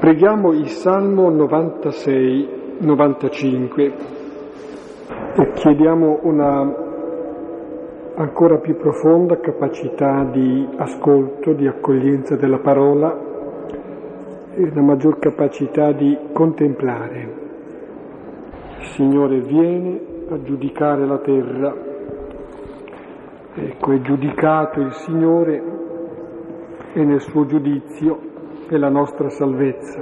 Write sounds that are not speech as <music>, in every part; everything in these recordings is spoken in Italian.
Preghiamo il Salmo 96-95 e chiediamo una ancora più profonda capacità di ascolto, di accoglienza della parola e una maggior capacità di contemplare. Il Signore viene a giudicare la terra. Ecco, è giudicato il Signore e nel suo giudizio e la nostra salvezza.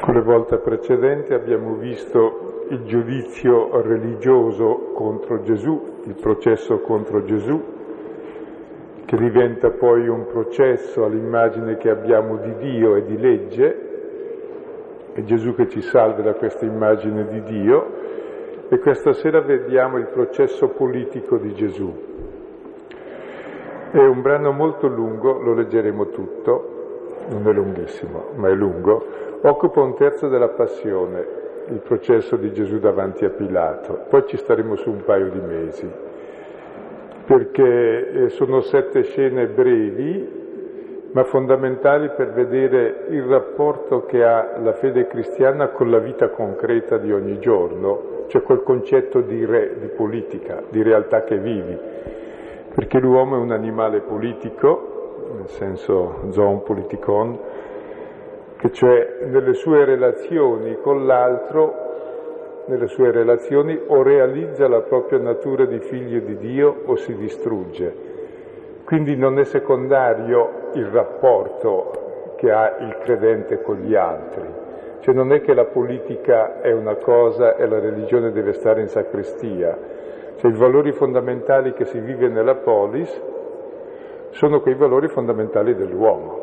Con le volte precedenti abbiamo visto il giudizio religioso contro Gesù, il processo contro Gesù, che diventa poi un processo all'immagine che abbiamo di Dio e di legge, è Gesù che ci salva da questa immagine di Dio, e questa sera vediamo il processo politico di Gesù. È un brano molto lungo, lo leggeremo tutto, non è lunghissimo, ma è lungo, occupa un terzo della passione, il processo di Gesù davanti a Pilato. Poi ci staremo su un paio di mesi, perché eh, sono sette scene brevi, ma fondamentali per vedere il rapporto che ha la fede cristiana con la vita concreta di ogni giorno, cioè quel concetto di re, di politica, di realtà che vivi perché l'uomo è un animale politico, nel senso zoon politikon, che cioè nelle sue relazioni con l'altro, nelle sue relazioni o realizza la propria natura di figlio di Dio o si distrugge. Quindi non è secondario il rapporto che ha il credente con gli altri. Cioè non è che la politica è una cosa e la religione deve stare in sacrestia, cioè i valori fondamentali che si vive nella polis sono quei valori fondamentali dell'uomo.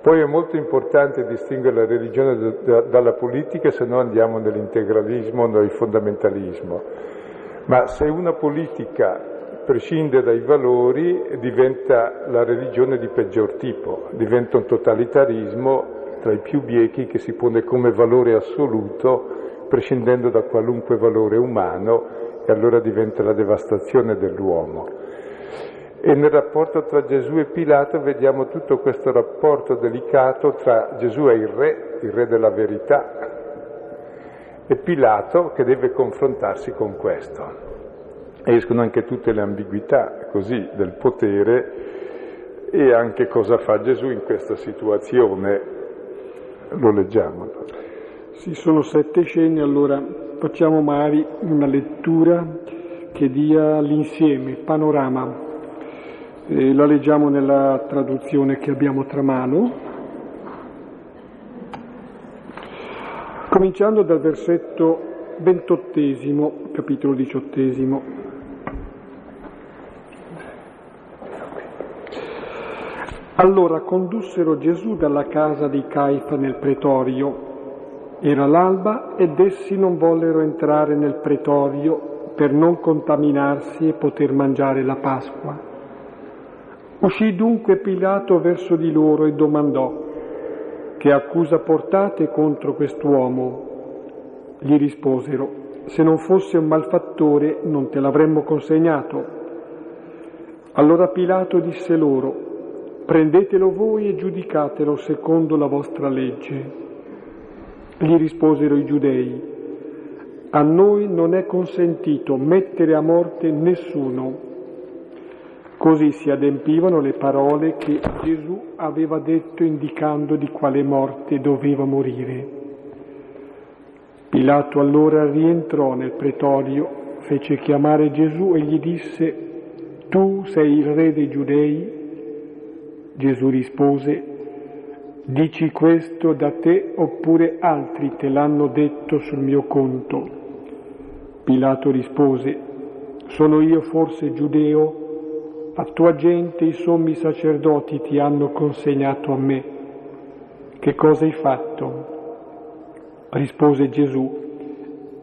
Poi è molto importante distinguere la religione dalla politica, se no andiamo nell'integralismo, nel fondamentalismo. Ma se una politica prescinde dai valori, diventa la religione di peggior tipo, diventa un totalitarismo tra i più biechi che si pone come valore assoluto, prescindendo da qualunque valore umano e allora diventa la devastazione dell'uomo. E nel rapporto tra Gesù e Pilato vediamo tutto questo rapporto delicato tra Gesù e il re, il re della verità, e Pilato che deve confrontarsi con questo. Escono anche tutte le ambiguità così del potere e anche cosa fa Gesù in questa situazione. Lo leggiamo. Sì, sono sette scene, allora facciamo magari una lettura che dia l'insieme, il panorama. E la leggiamo nella traduzione che abbiamo tra mano. Cominciando dal versetto ventottesimo, capitolo diciottesimo. Allora condussero Gesù dalla casa di Caifa nel pretorio era l'alba ed essi non vollero entrare nel pretorio per non contaminarsi e poter mangiare la Pasqua. Uscì dunque Pilato verso di loro e domandò, che accusa portate contro quest'uomo? Gli risposero, se non fosse un malfattore non te l'avremmo consegnato. Allora Pilato disse loro, prendetelo voi e giudicatelo secondo la vostra legge. Gli risposero i giudei, a noi non è consentito mettere a morte nessuno. Così si adempivano le parole che Gesù aveva detto indicando di quale morte doveva morire. Pilato allora rientrò nel pretorio, fece chiamare Gesù e gli disse, Tu sei il re dei giudei? Gesù rispose, Dici questo da te oppure altri te l'hanno detto sul mio conto? Pilato rispose, sono io forse giudeo? La tua gente, i sommi sacerdoti ti hanno consegnato a me. Che cosa hai fatto? Rispose Gesù,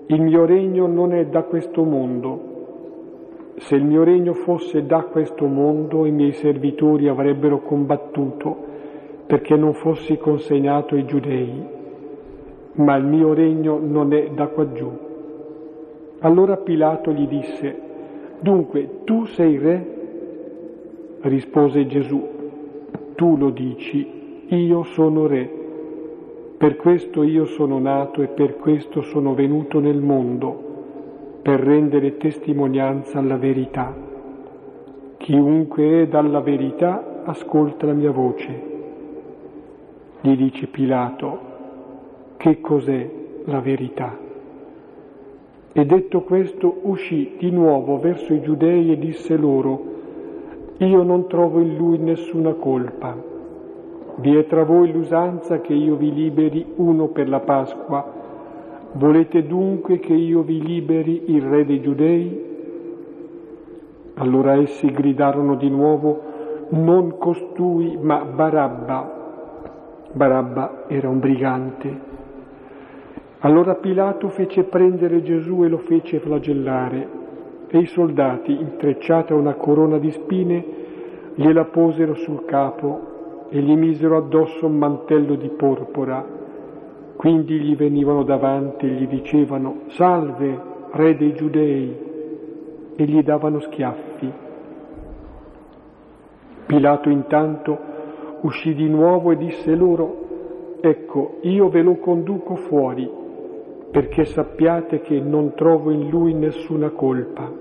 il mio regno non è da questo mondo. Se il mio regno fosse da questo mondo, i miei servitori avrebbero combattuto perché non fossi consegnato ai giudei, ma il mio regno non è da qua giù. Allora Pilato gli disse, dunque tu sei re? Rispose Gesù, tu lo dici, io sono re, per questo io sono nato e per questo sono venuto nel mondo, per rendere testimonianza alla verità. Chiunque è dalla verità ascolta la mia voce. Gli dice Pilato, che cos'è la verità? E detto questo uscì di nuovo verso i giudei e disse loro, io non trovo in lui nessuna colpa. Vi è tra voi l'usanza che io vi liberi uno per la Pasqua. Volete dunque che io vi liberi il re dei giudei? Allora essi gridarono di nuovo, non costui, ma Barabba. Barabba era un brigante. Allora Pilato fece prendere Gesù e lo fece flagellare e i soldati, intrecciata una corona di spine, gliela posero sul capo e gli misero addosso un mantello di porpora. Quindi gli venivano davanti e gli dicevano, salve, re dei giudei, e gli davano schiaffi. Pilato intanto uscì di nuovo e disse loro, ecco, io ve lo conduco fuori, perché sappiate che non trovo in lui nessuna colpa.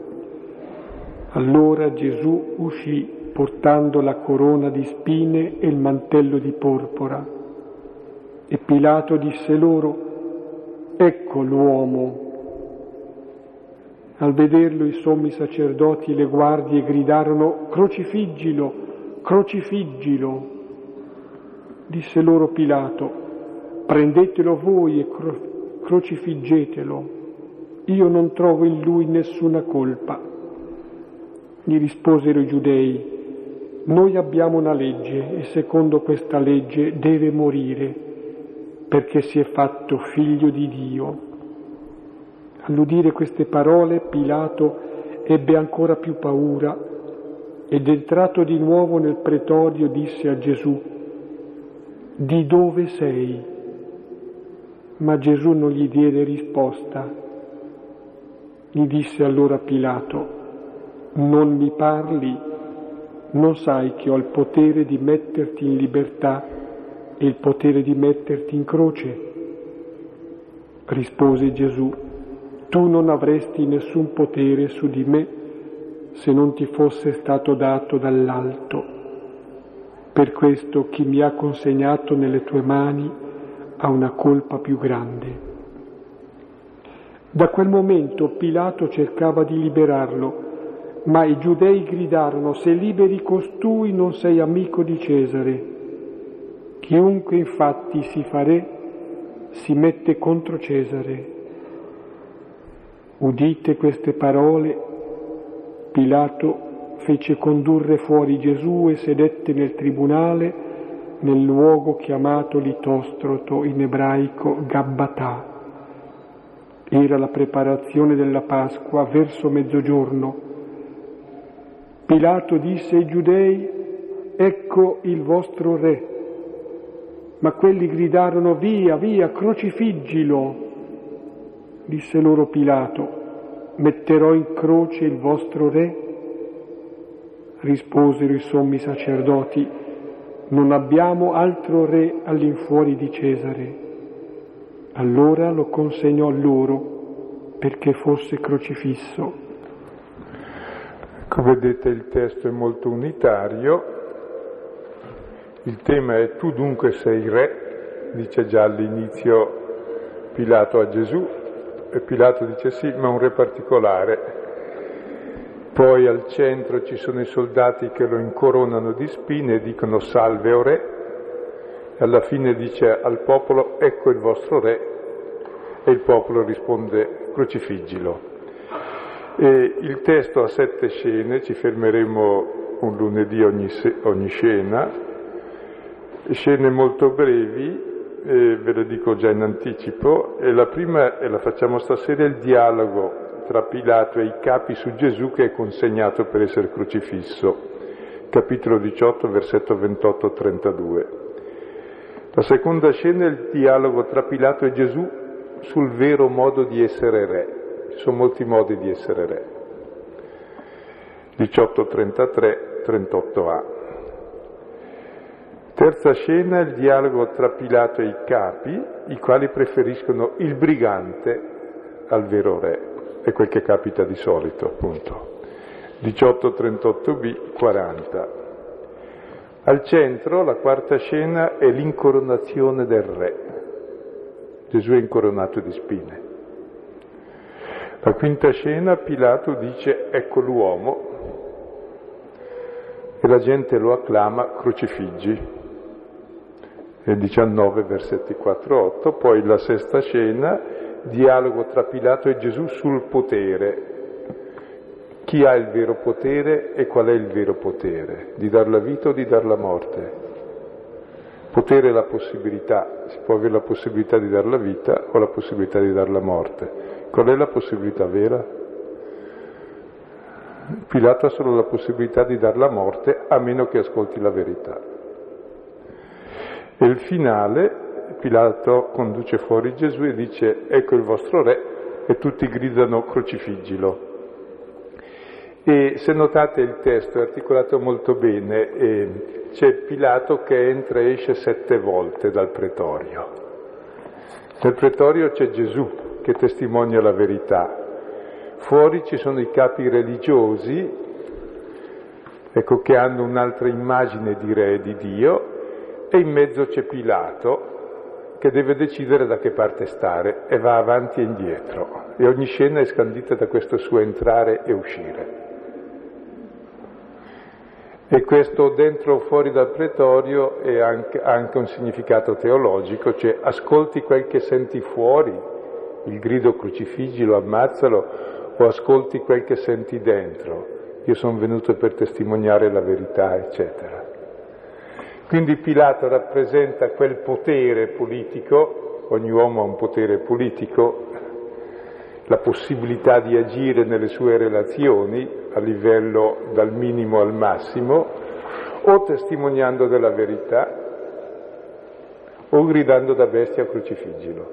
Allora Gesù uscì portando la corona di spine e il mantello di porpora. E Pilato disse loro, ecco l'uomo. Al vederlo i sommi sacerdoti e le guardie gridarono, crocifiggilo, crocifiggilo. Disse loro Pilato, prendetelo voi e cro- crocifiggetelo. Io non trovo in lui nessuna colpa. Gli risposero i giudei, noi abbiamo una legge e secondo questa legge deve morire perché si è fatto figlio di Dio. All'udire queste parole Pilato ebbe ancora più paura ed entrato di nuovo nel pretorio disse a Gesù, di dove sei? Ma Gesù non gli diede risposta. Gli disse allora Pilato, non mi parli, non sai che ho il potere di metterti in libertà e il potere di metterti in croce? Rispose Gesù, tu non avresti nessun potere su di me se non ti fosse stato dato dall'alto. Per questo chi mi ha consegnato nelle tue mani ha una colpa più grande. Da quel momento Pilato cercava di liberarlo, ma i giudei gridarono, se liberi costui non sei amico di Cesare. Chiunque infatti si fa re si mette contro Cesare. Udite queste parole, Pilato fece condurre fuori Gesù e sedette nel tribunale nel luogo chiamato Litostroto in ebraico Gabbatà. Era la preparazione della Pasqua verso mezzogiorno Pilato disse ai giudei, ecco il vostro re. Ma quelli gridarono, via, via, crocifiggilo. Disse loro Pilato, metterò in croce il vostro re? Risposero i sommi sacerdoti, non abbiamo altro re all'infuori di Cesare. Allora lo consegnò loro perché fosse crocifisso. Come vedete il testo è molto unitario, il tema è tu dunque sei re, dice già all'inizio Pilato a Gesù, e Pilato dice sì, ma un re particolare. Poi al centro ci sono i soldati che lo incoronano di spine e dicono salve o re, e alla fine dice al popolo ecco il vostro re, e il popolo risponde crocifiggilo. E il testo ha sette scene, ci fermeremo un lunedì ogni, ogni scena, scene molto brevi, eh, ve lo dico già in anticipo, e la prima, e la facciamo stasera, è il dialogo tra Pilato e i capi su Gesù che è consegnato per essere crocifisso, capitolo 18, versetto 28-32. La seconda scena è il dialogo tra Pilato e Gesù sul vero modo di essere re. Ci sono molti modi di essere re. 1833, 38a. Terza scena, il dialogo tra Pilato e i capi, i quali preferiscono il brigante al vero re. È quel che capita di solito, appunto. 1838b, 40. Al centro, la quarta scena, è l'incoronazione del re. Gesù è incoronato di spine. La quinta scena, Pilato dice ecco l'uomo e la gente lo acclama crocifiggi. Nel 19 versetti 4-8, poi la sesta scena, dialogo tra Pilato e Gesù sul potere. Chi ha il vero potere e qual è il vero potere? Di dar la vita o di dar la morte? Potere è la possibilità, si può avere la possibilità di dar la vita o la possibilità di dar la morte. Qual è la possibilità vera? Pilato ha solo la possibilità di dar la morte a meno che ascolti la verità. E il finale, Pilato conduce fuori Gesù e dice ecco il vostro re e tutti gridano crocifiggilo. E se notate il testo è articolato molto bene, eh, c'è Pilato che entra e esce sette volte dal pretorio. Nel pretorio c'è Gesù che testimonia la verità. Fuori ci sono i capi religiosi, ecco che hanno un'altra immagine di re e di Dio, e in mezzo c'è Pilato che deve decidere da che parte stare e va avanti e indietro. E ogni scena è scandita da questo suo entrare e uscire. E questo dentro o fuori dal pretorio ha anche un significato teologico, cioè ascolti quel che senti fuori, il grido crucifiggilo, ammazzalo, o ascolti quel che senti dentro. Io sono venuto per testimoniare la verità, eccetera. Quindi Pilato rappresenta quel potere politico, ogni uomo ha un potere politico, la possibilità di agire nelle sue relazioni a livello dal minimo al massimo, o testimoniando della verità, o gridando da bestia crocifiggilo.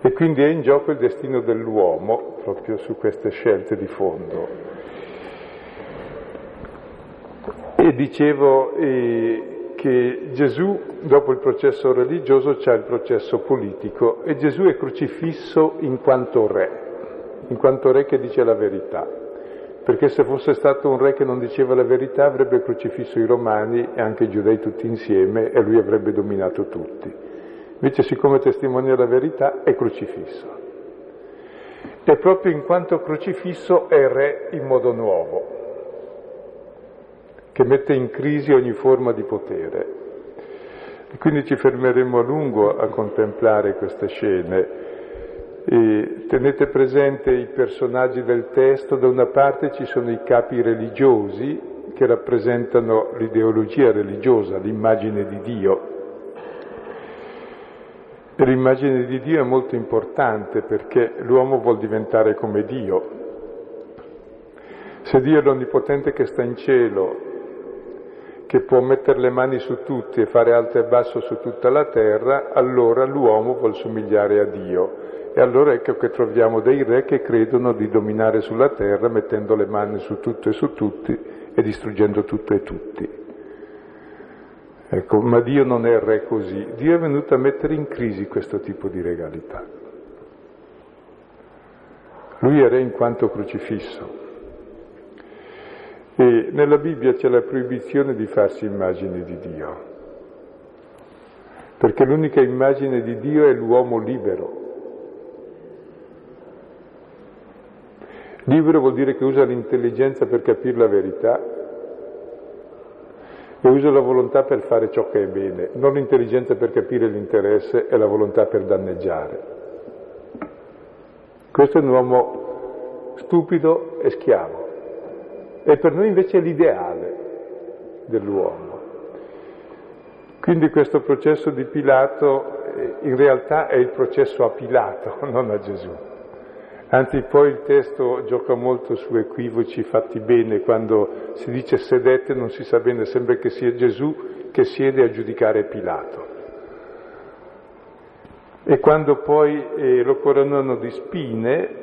E quindi è in gioco il destino dell'uomo proprio su queste scelte di fondo. E dicevo eh, che Gesù, dopo il processo religioso, c'è il processo politico e Gesù è crocifisso in quanto re, in quanto re che dice la verità. Perché se fosse stato un re che non diceva la verità avrebbe crocifisso i romani e anche i giudei tutti insieme e lui avrebbe dominato tutti. Invece siccome testimonia la verità è crocifisso. E proprio in quanto crocifisso è re in modo nuovo, che mette in crisi ogni forma di potere. E quindi ci fermeremo a lungo a contemplare queste scene. E tenete presente i personaggi del testo, da una parte ci sono i capi religiosi che rappresentano l'ideologia religiosa, l'immagine di Dio, L'immagine di Dio è molto importante perché l'uomo vuol diventare come Dio. Se Dio è l'Onnipotente che sta in cielo, che può mettere le mani su tutti e fare alto e basso su tutta la terra, allora l'uomo vuol somigliare a Dio. E allora ecco che troviamo dei re che credono di dominare sulla terra mettendo le mani su tutto e su tutti e distruggendo tutto e tutti. Ecco, ma Dio non è re così, Dio è venuto a mettere in crisi questo tipo di regalità. Lui è re in quanto crocifisso. E nella Bibbia c'è la proibizione di farsi immagini di Dio, perché l'unica immagine di Dio è l'uomo libero. Libero vuol dire che usa l'intelligenza per capire la verità e usa la volontà per fare ciò che è bene, non l'intelligenza per capire l'interesse e la volontà per danneggiare. Questo è un uomo stupido e schiavo e per noi invece è l'ideale dell'uomo. Quindi questo processo di Pilato eh, in realtà è il processo a Pilato, <laughs> non a Gesù. Anzi, poi il testo gioca molto su equivoci fatti bene, quando si dice sedette non si sa bene, sembra che sia Gesù che siede a giudicare Pilato. E quando poi eh, lo coronano di spine,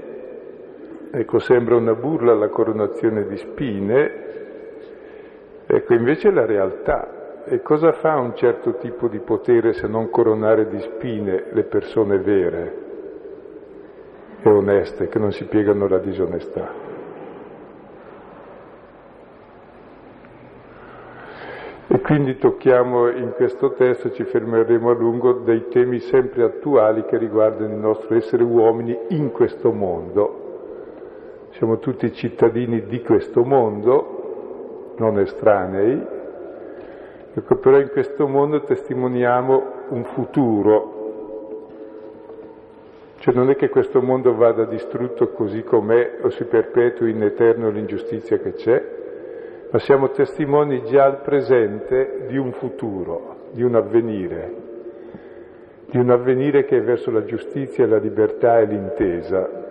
Ecco, sembra una burla la coronazione di spine, ecco invece è la realtà. E cosa fa un certo tipo di potere se non coronare di spine le persone vere e oneste che non si piegano alla disonestà? E quindi tocchiamo in questo testo, ci fermeremo a lungo, dei temi sempre attuali che riguardano il nostro essere uomini in questo mondo siamo tutti cittadini di questo mondo, non estranei, ecco, però in questo mondo testimoniamo un futuro. Cioè non è che questo mondo vada distrutto così com'è o si perpetui in eterno l'ingiustizia che c'è, ma siamo testimoni già al presente di un futuro, di un avvenire, di un avvenire che è verso la giustizia, la libertà e l'intesa.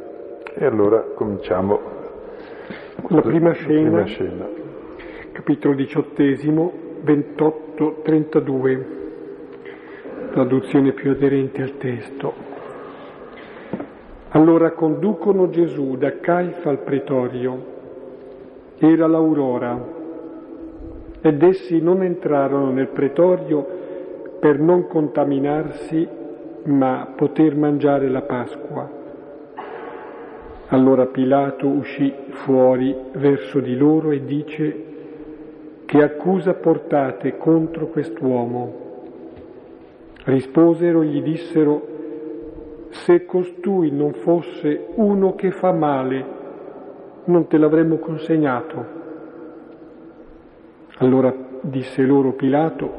E allora cominciamo la prima scena, prima scena. capitolo diciottesimo, 28-32, traduzione più aderente al testo. Allora conducono Gesù da Caifa al pretorio. Era l'aurora ed essi non entrarono nel pretorio per non contaminarsi, ma poter mangiare la Pasqua. Allora Pilato uscì fuori verso di loro e dice, che accusa portate contro quest'uomo? Risposero gli dissero, se costui non fosse uno che fa male, non te l'avremmo consegnato. Allora disse loro Pilato,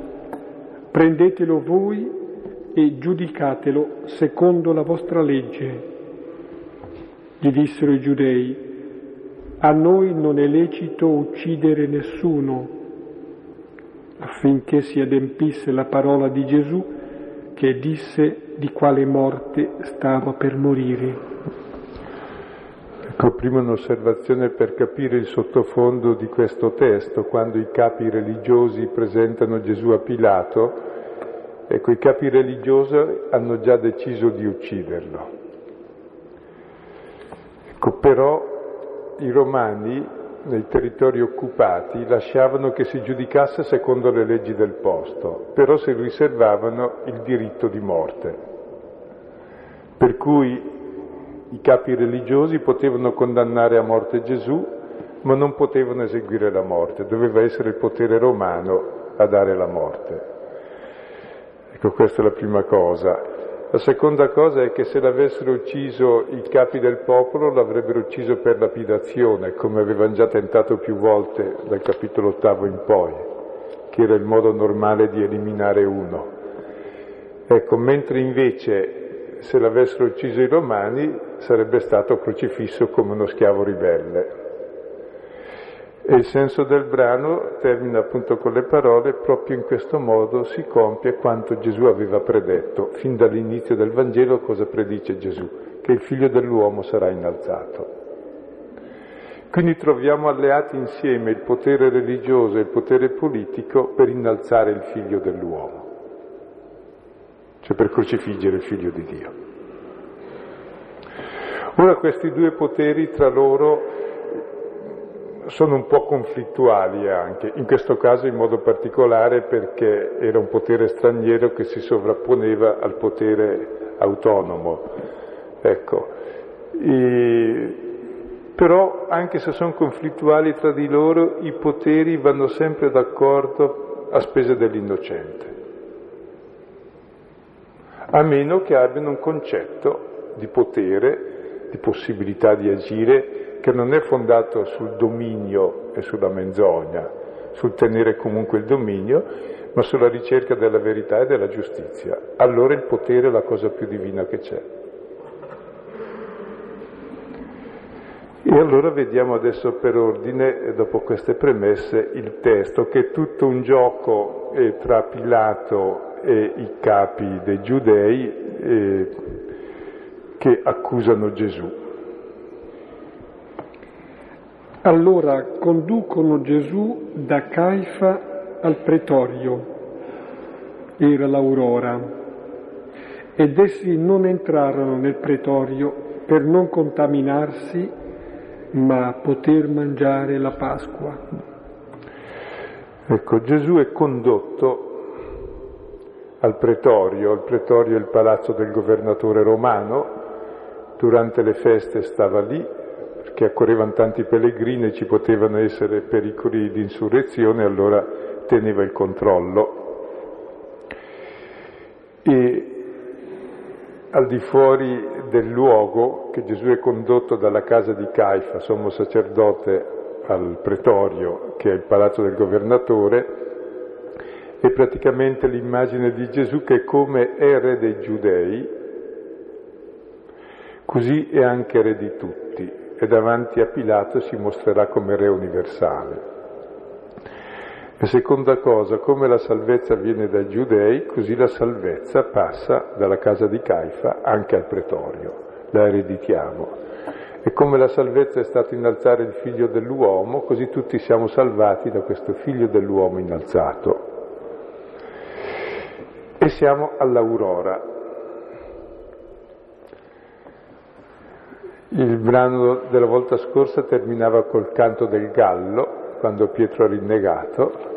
prendetelo voi e giudicatelo secondo la vostra legge. Gli dissero i giudei, a noi non è lecito uccidere nessuno, affinché si adempisse la parola di Gesù che disse di quale morte stava per morire. Ecco, prima un'osservazione per capire il sottofondo di questo testo, quando i capi religiosi presentano Gesù a Pilato, ecco, i capi religiosi hanno già deciso di ucciderlo. Ecco, però i romani nei territori occupati lasciavano che si giudicasse secondo le leggi del posto, però si riservavano il diritto di morte. Per cui i capi religiosi potevano condannare a morte Gesù, ma non potevano eseguire la morte, doveva essere il potere romano a dare la morte. Ecco, questa è la prima cosa. La seconda cosa è che se l'avessero ucciso i capi del popolo l'avrebbero ucciso per lapidazione, come avevano già tentato più volte dal capitolo ottavo in poi, che era il modo normale di eliminare uno. Ecco, mentre invece se l'avessero ucciso i romani sarebbe stato crocifisso come uno schiavo ribelle. E il senso del brano termina appunto con le parole, proprio in questo modo si compie quanto Gesù aveva predetto. Fin dall'inizio del Vangelo cosa predice Gesù? Che il figlio dell'uomo sarà innalzato. Quindi troviamo alleati insieme il potere religioso e il potere politico per innalzare il figlio dell'uomo, cioè per crocifiggere il figlio di Dio. Ora questi due poteri tra loro sono un po' conflittuali anche, in questo caso in modo particolare perché era un potere straniero che si sovrapponeva al potere autonomo. Ecco. E, però anche se sono conflittuali tra di loro, i poteri vanno sempre d'accordo a spese dell'innocente, a meno che abbiano un concetto di potere, di possibilità di agire che non è fondato sul dominio e sulla menzogna, sul tenere comunque il dominio, ma sulla ricerca della verità e della giustizia. Allora il potere è la cosa più divina che c'è. E allora vediamo adesso per ordine, dopo queste premesse, il testo, che è tutto un gioco eh, tra Pilato e i capi dei giudei eh, che accusano Gesù. Allora conducono Gesù da Caifa al pretorio, era l'aurora, ed essi non entrarono nel pretorio per non contaminarsi, ma poter mangiare la Pasqua. Ecco, Gesù è condotto al pretorio, il pretorio è il palazzo del governatore romano, durante le feste stava lì, perché accorrevano tanti pellegrini e ci potevano essere pericoli di insurrezione, allora teneva il controllo. E al di fuori del luogo che Gesù è condotto dalla casa di Caifa, sommo sacerdote, al pretorio, che è il palazzo del governatore, è praticamente l'immagine di Gesù che come è re dei giudei, così è anche re di tutti e davanti a Pilato si mostrerà come re universale. E seconda cosa, come la salvezza viene dai giudei, così la salvezza passa dalla casa di Caifa anche al pretorio, la ereditiamo. E come la salvezza è stato innalzare il figlio dell'uomo, così tutti siamo salvati da questo figlio dell'uomo innalzato. E siamo all'aurora. Il brano della volta scorsa terminava col canto del gallo, quando Pietro ha rinnegato,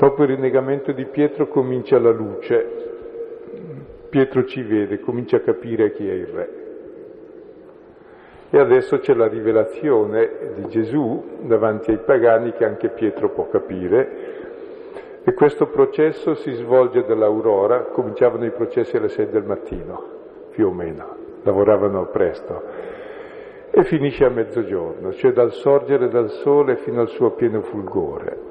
Dopo il rinnegamento di Pietro comincia la luce, Pietro ci vede, comincia a capire chi è il re. E adesso c'è la rivelazione di Gesù davanti ai pagani che anche Pietro può capire. E questo processo si svolge dall'aurora, cominciavano i processi alle sei del mattino, più o meno, lavoravano presto, e finisce a mezzogiorno, cioè dal sorgere del sole fino al suo pieno fulgore.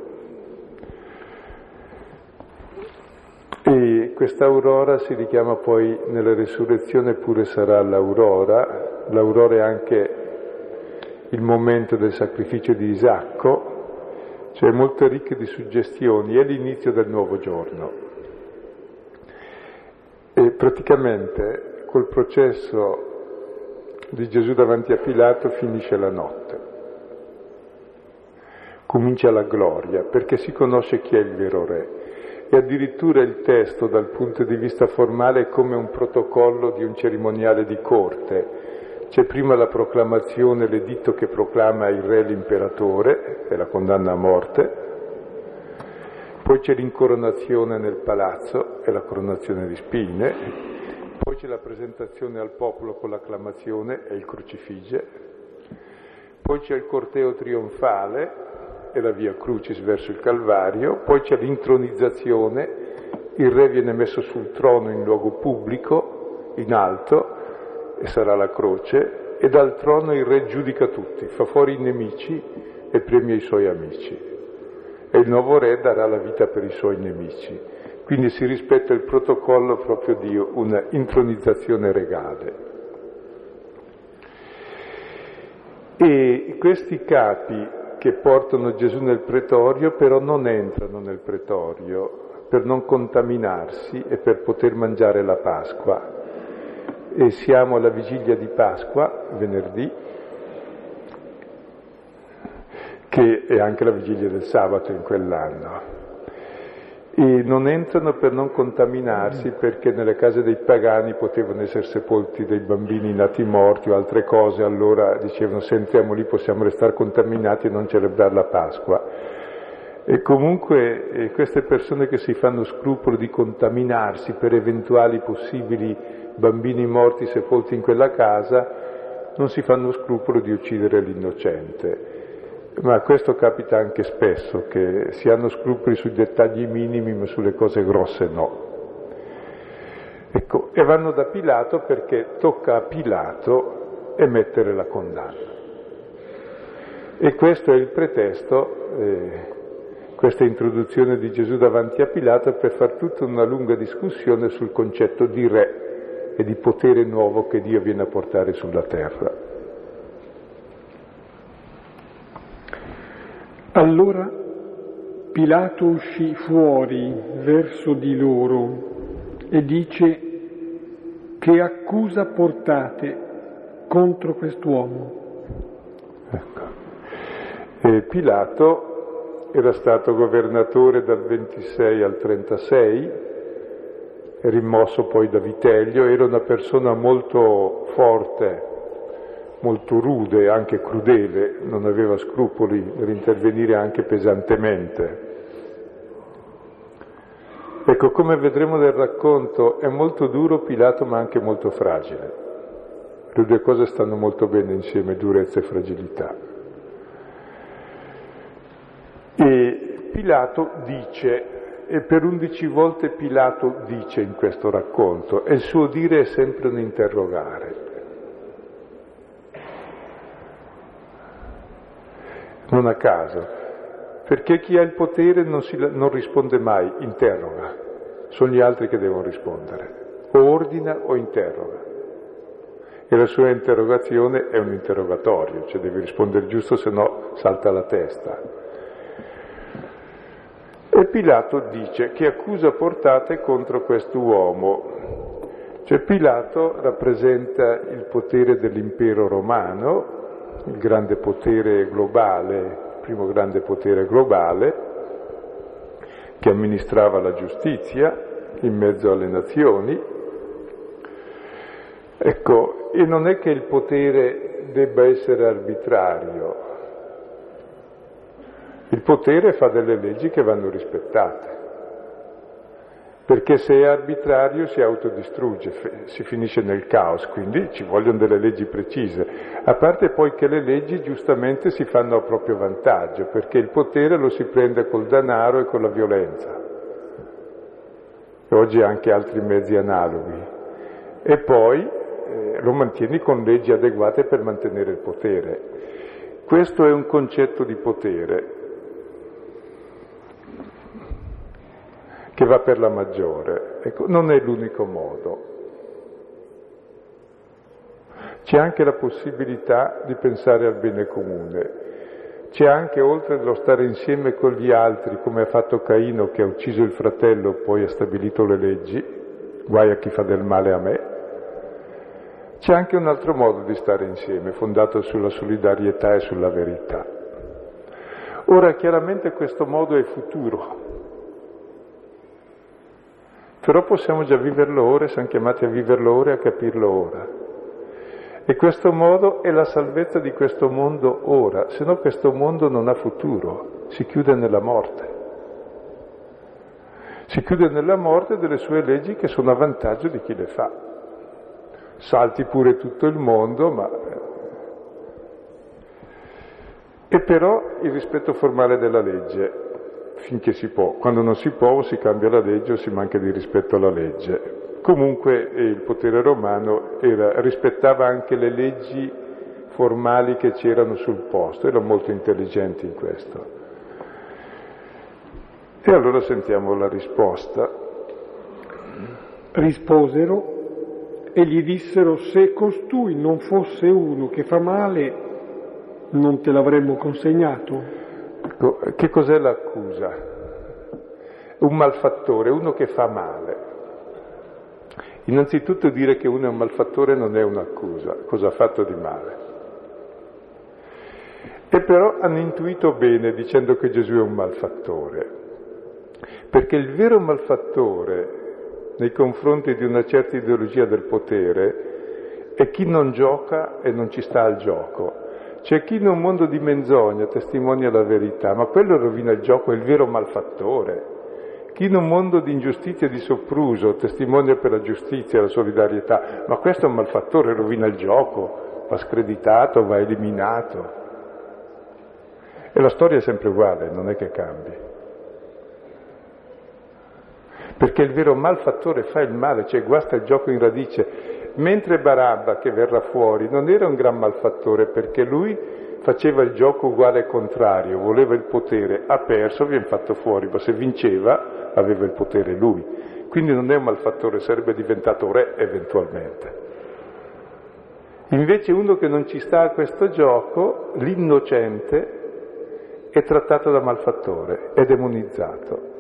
E questa aurora si richiama poi nella risurrezione pure sarà l'aurora, l'aurora è anche il momento del sacrificio di Isacco, cioè molto ricca di suggestioni, è l'inizio del nuovo giorno. E praticamente col processo di Gesù davanti a Pilato finisce la notte, comincia la gloria, perché si conosce chi è il vero re. E addirittura il testo dal punto di vista formale è come un protocollo di un cerimoniale di corte. C'è prima la proclamazione, l'editto che proclama il re l'imperatore e la condanna a morte, poi c'è l'incoronazione nel palazzo e la coronazione di spine, c'è la presentazione al popolo con l'acclamazione e il crocifige, poi c'è il corteo trionfale e la via Crucis verso il Calvario, poi c'è l'intronizzazione, il re viene messo sul trono in luogo pubblico, in alto, e sarà la croce, e dal trono il re giudica tutti, fa fuori i nemici e premia i suoi amici. E il nuovo re darà la vita per i suoi nemici. Quindi si rispetta il protocollo proprio di una intronizzazione regale. E questi capi che portano Gesù nel pretorio, però non entrano nel pretorio per non contaminarsi e per poter mangiare la Pasqua. E siamo alla vigilia di Pasqua, venerdì, che è anche la vigilia del sabato in quell'anno e non entrano per non contaminarsi perché nelle case dei pagani potevano essere sepolti dei bambini nati morti o altre cose, allora dicevano se entriamo lì possiamo restare contaminati e non celebrare la Pasqua. E comunque eh, queste persone che si fanno scrupolo di contaminarsi per eventuali possibili bambini morti sepolti in quella casa, non si fanno scrupolo di uccidere l'innocente ma questo capita anche spesso, che si hanno scrupoli sui dettagli minimi ma sulle cose grosse no. Ecco, e vanno da Pilato perché tocca a Pilato emettere la condanna. E questo è il pretesto, eh, questa introduzione di Gesù davanti a Pilato per far tutta una lunga discussione sul concetto di re e di potere nuovo che Dio viene a portare sulla terra. Allora Pilato uscì fuori verso di loro e dice che accusa portate contro quest'uomo. Ecco. E Pilato era stato governatore dal 26 al 36, rimosso poi da Vitelio, era una persona molto forte, molto rude, anche crudele, non aveva scrupoli nell'intervenire anche pesantemente. Ecco, come vedremo nel racconto, è molto duro Pilato ma anche molto fragile. Le due cose stanno molto bene insieme, durezza e fragilità. E Pilato dice, e per undici volte Pilato dice in questo racconto, e il suo dire è sempre un interrogare. Non a caso, perché chi ha il potere non, si, non risponde mai, interroga, sono gli altri che devono rispondere, o ordina o interroga. E la sua interrogazione è un interrogatorio, cioè devi rispondere giusto, se no salta la testa. E Pilato dice che accusa portate contro quest'uomo. Cioè Pilato rappresenta il potere dell'impero romano, il grande potere globale primo grande potere globale che amministrava la giustizia in mezzo alle nazioni. Ecco, e non è che il potere debba essere arbitrario, il potere fa delle leggi che vanno rispettate perché se è arbitrario si autodistrugge, si finisce nel caos, quindi ci vogliono delle leggi precise, a parte poi che le leggi giustamente si fanno a proprio vantaggio, perché il potere lo si prende col denaro e con la violenza, e oggi anche altri mezzi analoghi, e poi eh, lo mantieni con leggi adeguate per mantenere il potere. Questo è un concetto di potere, che va per la maggiore. Ecco, non è l'unico modo. C'è anche la possibilità di pensare al bene comune. C'è anche, oltre allo stare insieme con gli altri, come ha fatto Caino che ha ucciso il fratello, poi ha stabilito le leggi, guai a chi fa del male a me, c'è anche un altro modo di stare insieme, fondato sulla solidarietà e sulla verità. Ora, chiaramente questo modo è futuro, però possiamo già viverlo ora, siamo chiamati a viverlo ora e a capirlo ora. E questo modo è la salvezza di questo mondo ora, se no questo mondo non ha futuro, si chiude nella morte. Si chiude nella morte delle sue leggi che sono a vantaggio di chi le fa. Salti pure tutto il mondo, ma... E però il rispetto formale della legge, finché si può, quando non si può o si cambia la legge o si manca di rispetto alla legge. Comunque eh, il potere romano era, rispettava anche le leggi formali che c'erano sul posto, erano molto intelligenti in questo. E allora sentiamo la risposta. Risposero e gli dissero se costui non fosse uno che fa male, non te l'avremmo consegnato? Ecco, che cos'è l'accusa? Un malfattore, uno che fa male. Innanzitutto dire che uno è un malfattore non è un'accusa, cosa ha fatto di male. E però hanno intuito bene dicendo che Gesù è un malfattore, perché il vero malfattore nei confronti di una certa ideologia del potere è chi non gioca e non ci sta al gioco, c'è chi in un mondo di menzogna testimonia la verità, ma quello rovina il gioco, è il vero malfattore. Chi in un mondo di ingiustizia e di sopruso testimonia per la giustizia e la solidarietà, ma questo è un malfattore, rovina il gioco, va screditato, va eliminato. E la storia è sempre uguale, non è che cambi. Perché il vero malfattore fa il male, cioè guasta il gioco in radice Mentre Barabba, che verrà fuori, non era un gran malfattore perché lui faceva il gioco uguale e contrario, voleva il potere, ha perso, viene fatto fuori, ma se vinceva aveva il potere lui. Quindi non è un malfattore, sarebbe diventato re eventualmente. Invece uno che non ci sta a questo gioco, l'innocente, è trattato da malfattore, è demonizzato.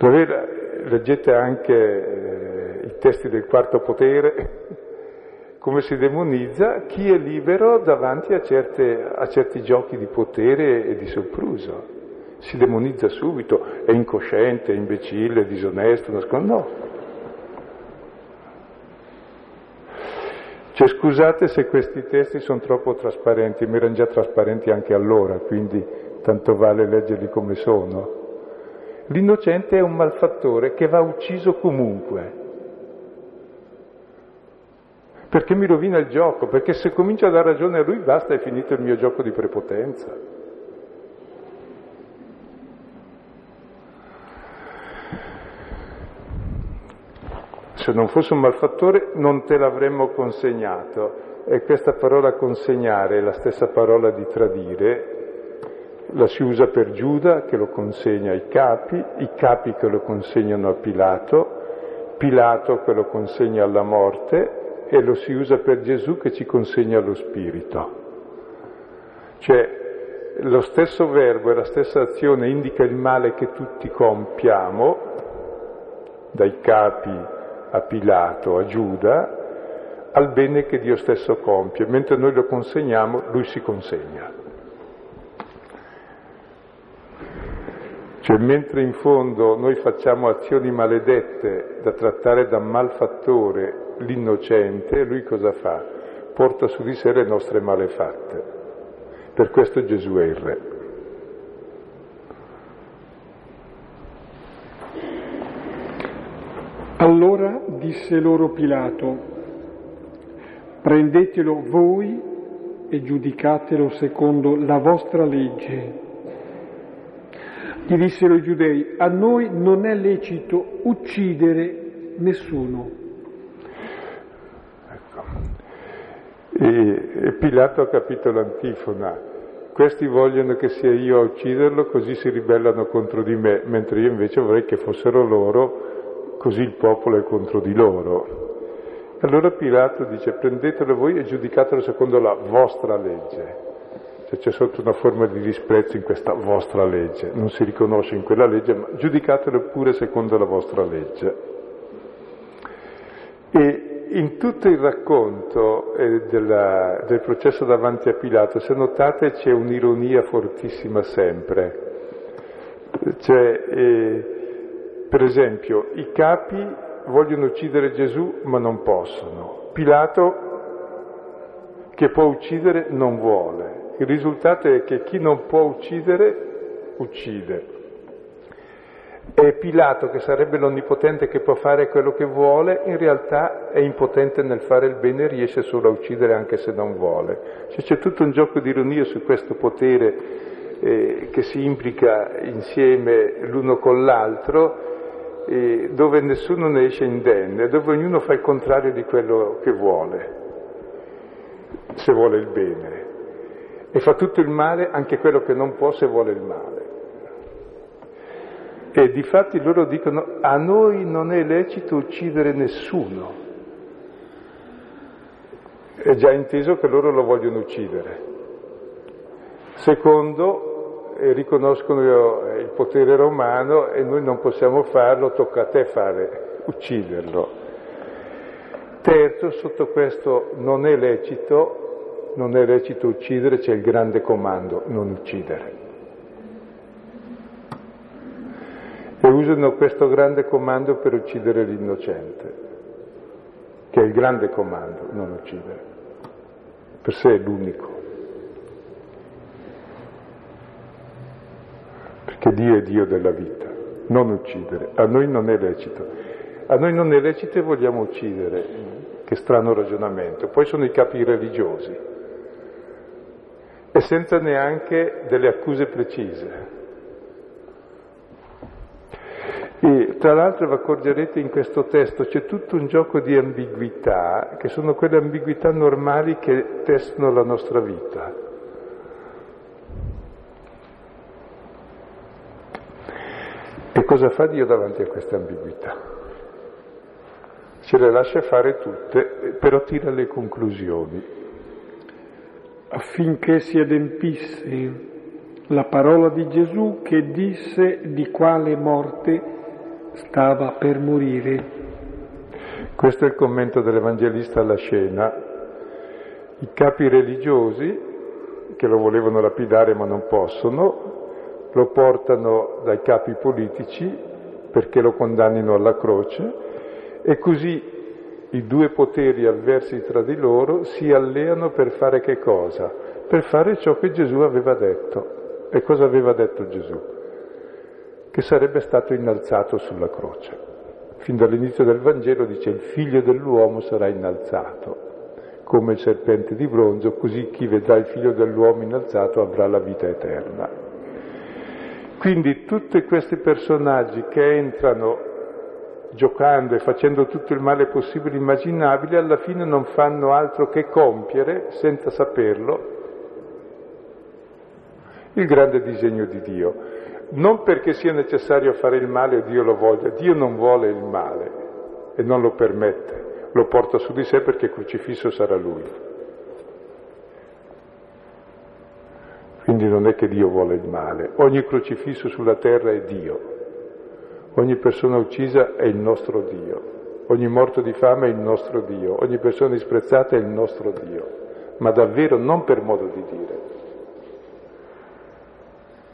La vera, leggete anche eh, i testi del quarto potere, come si demonizza chi è libero davanti a, certe, a certi giochi di potere e di sopruso. Si demonizza subito, è incosciente, è imbecille, è disonesto, nascondo. No. Cioè scusate se questi testi sono troppo trasparenti, ma erano già trasparenti anche allora, quindi tanto vale leggerli come sono. L'innocente è un malfattore che va ucciso comunque. Perché mi rovina il gioco, perché se comincio a dare ragione a lui basta, è finito il mio gioco di prepotenza. Se non fosse un malfattore non te l'avremmo consegnato. E questa parola consegnare è la stessa parola di tradire, la si usa per Giuda che lo consegna ai capi, i capi che lo consegnano a Pilato, Pilato che lo consegna alla morte e lo si usa per Gesù che ci consegna lo Spirito. Cioè lo stesso verbo e la stessa azione indica il male che tutti compiamo, dai capi a Pilato, a Giuda, al bene che Dio stesso compie. Mentre noi lo consegniamo, lui si consegna. Cioè, mentre in fondo noi facciamo azioni maledette da trattare da malfattore l'innocente, lui cosa fa? Porta su di sé le nostre malefatte. Per questo Gesù è il Re. Allora disse loro Pilato, prendetelo voi e giudicatelo secondo la vostra legge. Gli dissero i giudei, a noi non è lecito uccidere nessuno. Ecco. E, Pilato ha capito l'antifona. Questi vogliono che sia io a ucciderlo, così si ribellano contro di me, mentre io invece vorrei che fossero loro così il popolo è contro di loro. Allora Pilato dice prendetelo voi e giudicatelo secondo la vostra legge. Cioè c'è sotto una forma di disprezzo in questa vostra legge, non si riconosce in quella legge, ma giudicatelo pure secondo la vostra legge. E in tutto il racconto eh, della, del processo davanti a Pilato, se notate c'è un'ironia fortissima sempre. Cioè, eh, per esempio, i capi vogliono uccidere Gesù ma non possono. Pilato, che può uccidere, non vuole. Il risultato è che chi non può uccidere, uccide. E Pilato, che sarebbe l'onnipotente che può fare quello che vuole, in realtà è impotente nel fare il bene e riesce solo a uccidere anche se non vuole. Cioè, c'è tutto un gioco di ironia su questo potere eh, che si implica insieme l'uno con l'altro eh, dove nessuno ne esce indenne, dove ognuno fa il contrario di quello che vuole, se vuole il bene, e fa tutto il male anche quello che non può se vuole il male. E difatti loro dicono a noi non è lecito uccidere nessuno. È già inteso che loro lo vogliono uccidere. Secondo, e riconoscono eh, il potere romano e noi non possiamo farlo, tocca a te fare, ucciderlo. Terzo, sotto questo non è lecito, non è lecito uccidere, c'è il grande comando, non uccidere. E usano questo grande comando per uccidere l'innocente, che è il grande comando, non uccidere. Per sé è l'unico. che Dio è Dio della vita, non uccidere. A noi non è lecito. A noi non è lecito e vogliamo uccidere. Che strano ragionamento. Poi sono i capi religiosi. E senza neanche delle accuse precise. E tra l'altro vi accorgerete in questo testo c'è tutto un gioco di ambiguità, che sono quelle ambiguità normali che testano la nostra vita. E cosa fa Dio davanti a queste ambiguità? Ce le lascia fare tutte, però tira le conclusioni. Affinché si adempisse la parola di Gesù che disse di quale morte stava per morire. Questo è il commento dell'Evangelista alla scena. I capi religiosi, che lo volevano lapidare ma non possono, lo portano dai capi politici perché lo condannino alla croce e così i due poteri avversi tra di loro si alleano per fare che cosa? Per fare ciò che Gesù aveva detto. E cosa aveva detto Gesù? Che sarebbe stato innalzato sulla croce. Fin dall'inizio del Vangelo dice il figlio dell'uomo sarà innalzato come il serpente di bronzo, così chi vedrà il figlio dell'uomo innalzato avrà la vita eterna. Quindi tutti questi personaggi che entrano giocando e facendo tutto il male possibile e immaginabile, alla fine non fanno altro che compiere, senza saperlo, il grande disegno di Dio. Non perché sia necessario fare il male o Dio lo voglia, Dio non vuole il male e non lo permette lo porta su di sé perché crocifisso sarà lui. Quindi non è che Dio vuole il male, ogni crocifisso sulla terra è Dio, ogni persona uccisa è il nostro Dio, ogni morto di fame è il nostro Dio, ogni persona disprezzata è il nostro Dio, ma davvero non per modo di dire.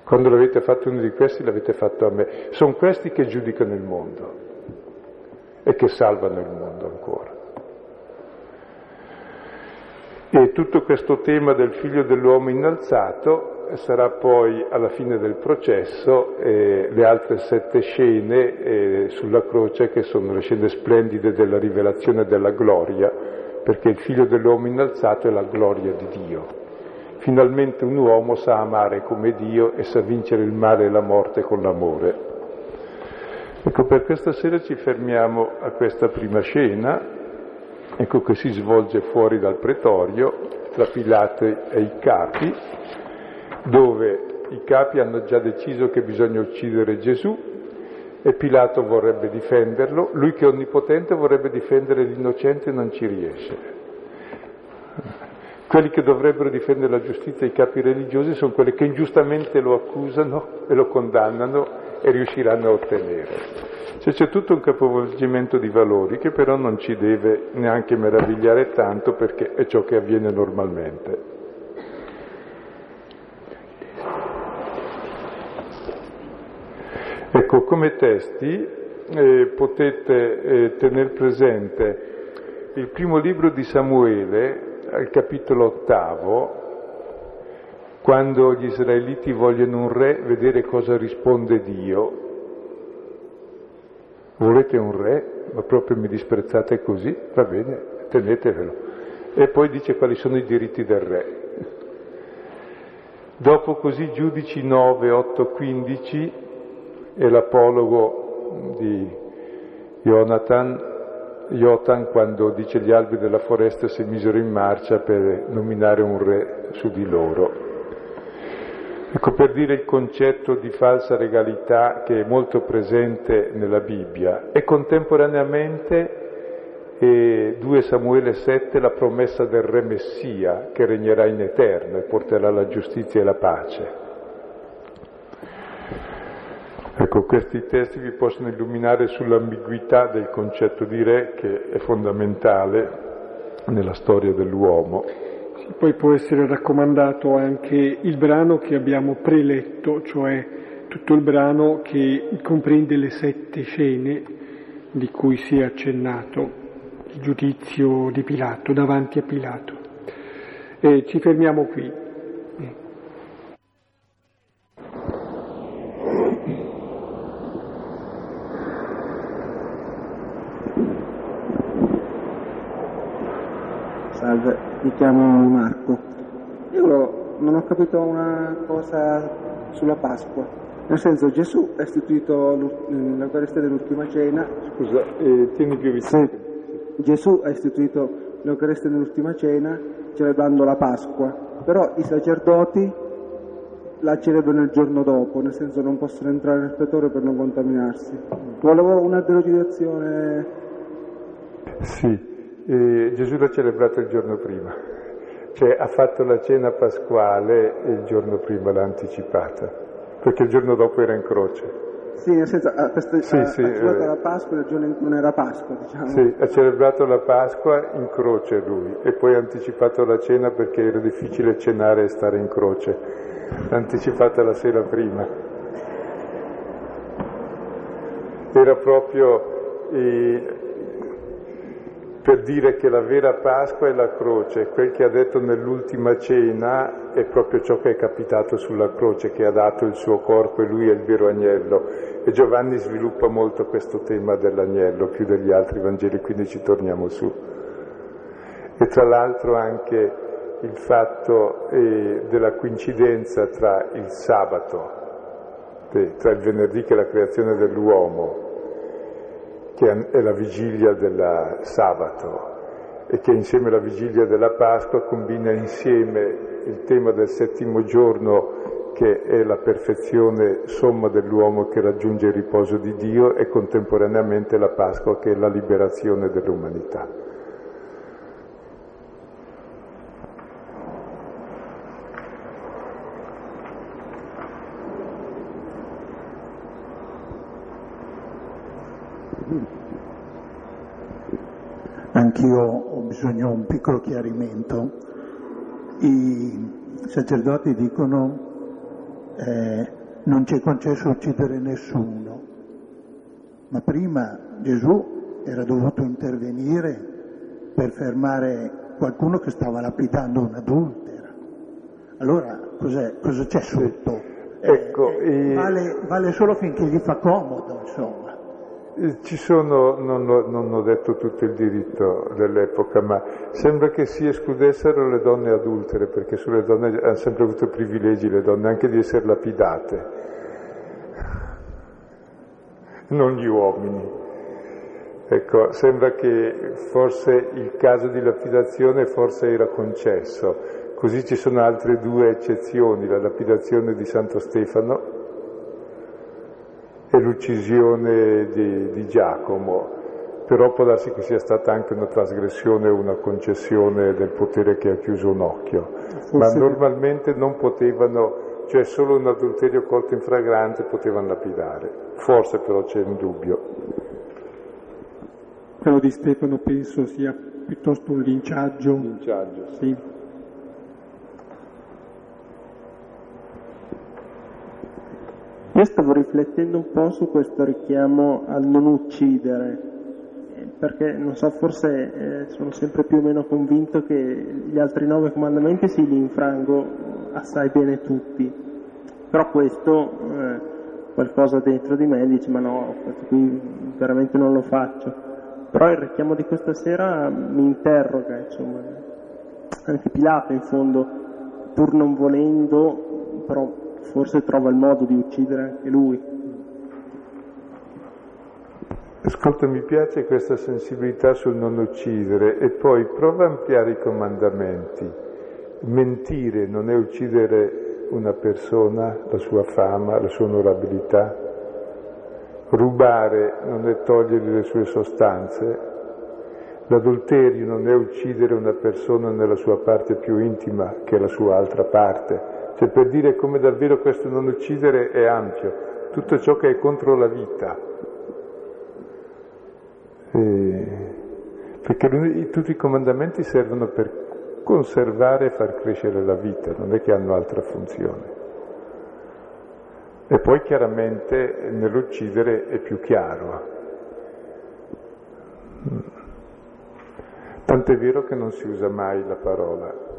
Quando l'avete fatto uno di questi l'avete fatto a me. Sono questi che giudicano il mondo e che salvano il mondo ancora. E tutto questo tema del figlio dell'uomo innalzato sarà poi alla fine del processo eh, le altre sette scene eh, sulla croce che sono le scene splendide della rivelazione della gloria, perché il figlio dell'uomo innalzato è la gloria di Dio. Finalmente un uomo sa amare come Dio e sa vincere il male e la morte con l'amore. Ecco, per questa sera ci fermiamo a questa prima scena, ecco che si svolge fuori dal pretorio, tra Pilato e i capi, dove i capi hanno già deciso che bisogna uccidere Gesù e Pilato vorrebbe difenderlo, lui che è onnipotente vorrebbe difendere l'innocente e non ci riesce. Quelli che dovrebbero difendere la giustizia, i capi religiosi, sono quelli che ingiustamente lo accusano e lo condannano e riusciranno a ottenere. Cioè c'è tutto un capovolgimento di valori che però non ci deve neanche meravigliare tanto perché è ciò che avviene normalmente. Ecco, come testi eh, potete eh, tenere presente il primo libro di Samuele, al capitolo ottavo, quando gli israeliti vogliono un re, vedere cosa risponde Dio. Volete un re? Ma proprio mi disprezzate così? Va bene, tenetevelo. E poi dice quali sono i diritti del re. Dopo così giudici 9, 8, 15 e l'apologo di Jonathan, Jotan quando dice gli alberi della foresta si misero in marcia per nominare un re su di loro. Ecco per dire il concetto di falsa regalità che è molto presente nella Bibbia e contemporaneamente eh, 2 Samuele 7 la promessa del Re Messia che regnerà in eterno e porterà la giustizia e la pace. Ecco, questi testi vi possono illuminare sull'ambiguità del concetto di re che è fondamentale nella storia dell'uomo. Poi può essere raccomandato anche il brano che abbiamo preletto, cioè tutto il brano che comprende le sette scene di cui si è accennato, il giudizio di Pilato, davanti a Pilato. E ci fermiamo qui. Salve, mi chiamo Marco. Io non ho capito una cosa sulla Pasqua. Nel senso, Gesù ha istituito l'Eucaristia dell'ultima cena. Scusa, eh, tieni più vicino. Sì. Gesù ha istituito l'Eucaristia dell'ultima cena celebrando la Pasqua, però i sacerdoti la celebrano il giorno dopo, nel senso non possono entrare nel pretorio per non contaminarsi. Volevo una delucidazione. Sì, e Gesù l'ha celebrato il giorno prima, cioè ha fatto la cena pasquale e il giorno prima l'ha anticipata, perché il giorno dopo era in croce. Sì, nel senso, ha, feste- sì, ha, sì, ha celebrato eh, la Pasqua e il giorno non era Pasqua, diciamo. Sì, ha celebrato la Pasqua in croce lui e poi ha anticipato la cena perché era difficile cenare e stare in croce. L'ha anticipata la sera prima. Era proprio... Eh, per dire che la vera Pasqua è la croce, quel che ha detto nell'ultima cena è proprio ciò che è capitato sulla croce, che ha dato il suo corpo e lui è il vero agnello. E Giovanni sviluppa molto questo tema dell'agnello, più degli altri Vangeli, quindi ci torniamo su. E tra l'altro anche il fatto eh, della coincidenza tra il sabato, eh, tra il venerdì che è la creazione dell'uomo, che è la vigilia del sabato e che insieme alla vigilia della Pasqua combina insieme il tema del settimo giorno che è la perfezione somma dell'uomo che raggiunge il riposo di Dio e contemporaneamente la Pasqua che è la liberazione dell'umanità. Anch'io ho bisogno di un piccolo chiarimento. I sacerdoti dicono eh, non ci è concesso uccidere nessuno, ma prima Gesù era dovuto intervenire per fermare qualcuno che stava lapidando un'adultera. Allora cosa c'è sotto? Ecco, eh, eh, vale, vale solo finché gli fa comodo, insomma. Eh, ci sono, non ho, non ho, detto tutto il diritto dell'epoca, ma sembra che si escludessero le donne adultere, perché sulle donne hanno sempre avuto privilegi le donne, anche di essere lapidate, non gli uomini. Ecco, sembra che forse il caso di lapidazione forse era concesso, così ci sono altre due eccezioni, la lapidazione di Santo Stefano e l'uccisione di, di Giacomo, però può darsi che sia stata anche una trasgressione o una concessione del potere che ha chiuso un occhio, Forse ma normalmente non potevano, cioè solo un adulterio colto in fragrante potevano lapidare, forse però c'è un dubbio. Quello di Stefano penso sia piuttosto un linciaggio. Linciaggio. Sì. Io stavo riflettendo un po' su questo richiamo al non uccidere, eh, perché non so, forse eh, sono sempre più o meno convinto che gli altri nove comandamenti sì li infrango assai bene tutti, però questo eh, qualcosa dentro di me dice ma no, questo qui veramente non lo faccio. Però il richiamo di questa sera mi interroga, insomma, anche Pilato in fondo, pur non volendo, però forse trova il modo di uccidere anche lui. Ascolta, mi piace questa sensibilità sul non uccidere e poi prova a ampliare i comandamenti. Mentire non è uccidere una persona, la sua fama, la sua onorabilità. Rubare non è togliergli le sue sostanze. L'adulterio non è uccidere una persona nella sua parte più intima, che la sua altra parte. Cioè per dire come davvero questo non uccidere è ampio, tutto ciò che è contro la vita. E... Perché tutti i comandamenti servono per conservare e far crescere la vita, non è che hanno altra funzione. E poi chiaramente nell'uccidere è più chiaro. Tant'è vero che non si usa mai la parola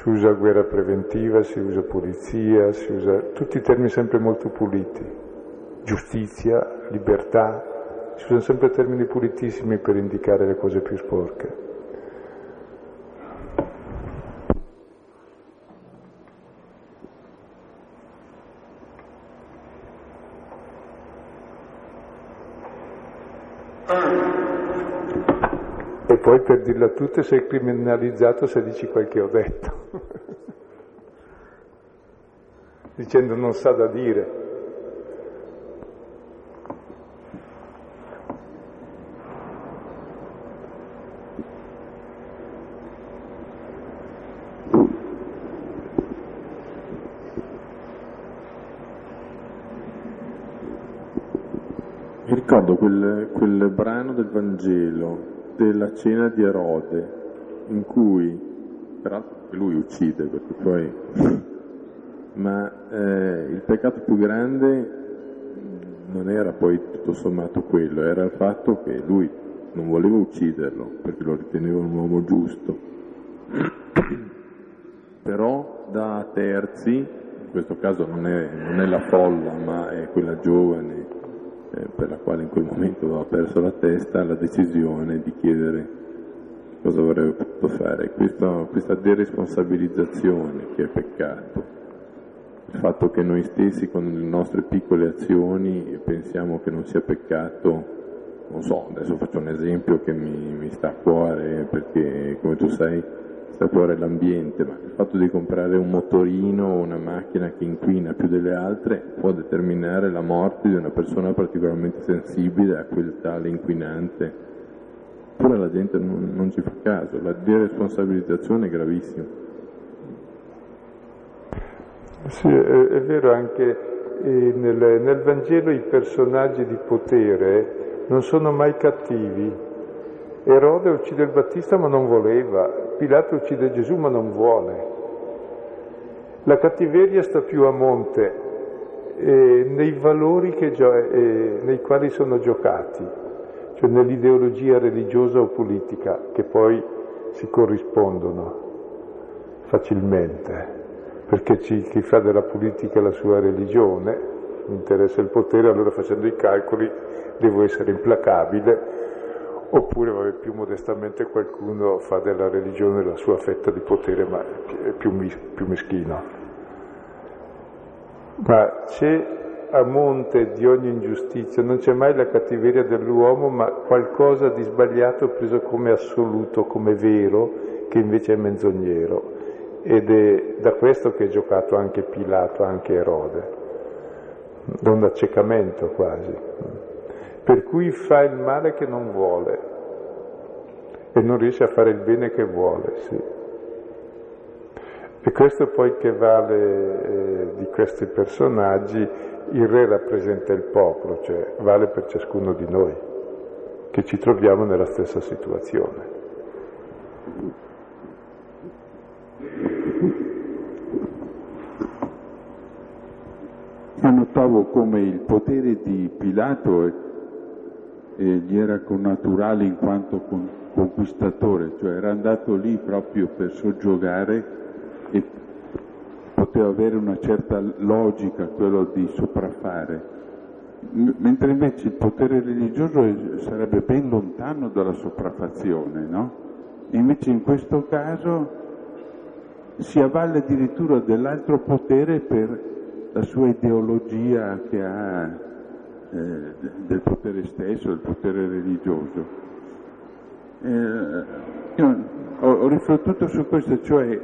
si usa guerra preventiva, si usa pulizia, si usa tutti termini sempre molto puliti, giustizia, libertà, si usano sempre termini pulitissimi per indicare le cose più sporche. poi per dirla tutta sei criminalizzato se dici quel che ho detto, <laughs> dicendo non sa da dire. Mi ricordo quel, quel brano del Vangelo della cena di Erode, in cui, peraltro lui uccide, perché poi, <clears throat> ma eh, il peccato più grande non era poi tutto sommato quello, era il fatto che lui non voleva ucciderlo perché lo riteneva un uomo giusto, <clears throat> però da terzi, in questo caso non è, non è la folla ma è quella giovane eh, per la quale in quel momento aveva perso la testa, la decisione di chiedere cosa avrebbe potuto fare. Questo, questa deresponsabilizzazione che è peccato, il fatto che noi stessi con le nostre piccole azioni pensiamo che non sia peccato, non so, adesso faccio un esempio che mi, mi sta a cuore perché come tu sai cuore l'ambiente, ma il fatto di comprare un motorino o una macchina che inquina più delle altre può determinare la morte di una persona particolarmente sensibile a quel tale inquinante. Eppure la gente non, non ci fa caso, la deresponsabilizzazione è gravissima. Sì, è, è vero anche eh, nel, nel Vangelo i personaggi di potere non sono mai cattivi. Erode uccide il Battista ma non voleva, Pilato uccide Gesù ma non vuole. La cattiveria sta più a monte eh, nei valori gio- eh, nei quali sono giocati, cioè nell'ideologia religiosa o politica, che poi si corrispondono facilmente perché ci, chi fa della politica la sua religione, mi interessa il potere, allora facendo i calcoli devo essere implacabile, oppure vabbè, più modestamente qualcuno fa della religione la sua fetta di potere, ma è più, più meschino. Ma c'è a monte di ogni ingiustizia, non c'è mai la cattiveria dell'uomo, ma qualcosa di sbagliato preso come assoluto, come vero, che invece è menzognero. Ed è da questo che è giocato anche Pilato, anche Erode, da un accecamento quasi, per cui fa il male che non vuole e non riesce a fare il bene che vuole, sì. E questo poi che vale eh, di questi personaggi, il re rappresenta il popolo, cioè vale per ciascuno di noi, che ci troviamo nella stessa situazione. Io notavo come il potere di Pilato eh, gli era connaturale in quanto con, conquistatore, cioè era andato lì proprio per soggiogare e poteva avere una certa logica quello di sopraffare, M- mentre invece il potere religioso sarebbe ben lontano dalla sopraffazione, no? Invece in questo caso si avvale addirittura dell'altro potere per la sua ideologia che ha eh, del potere stesso, del potere religioso. Eh, io ho, ho, riflettuto su questo, cioè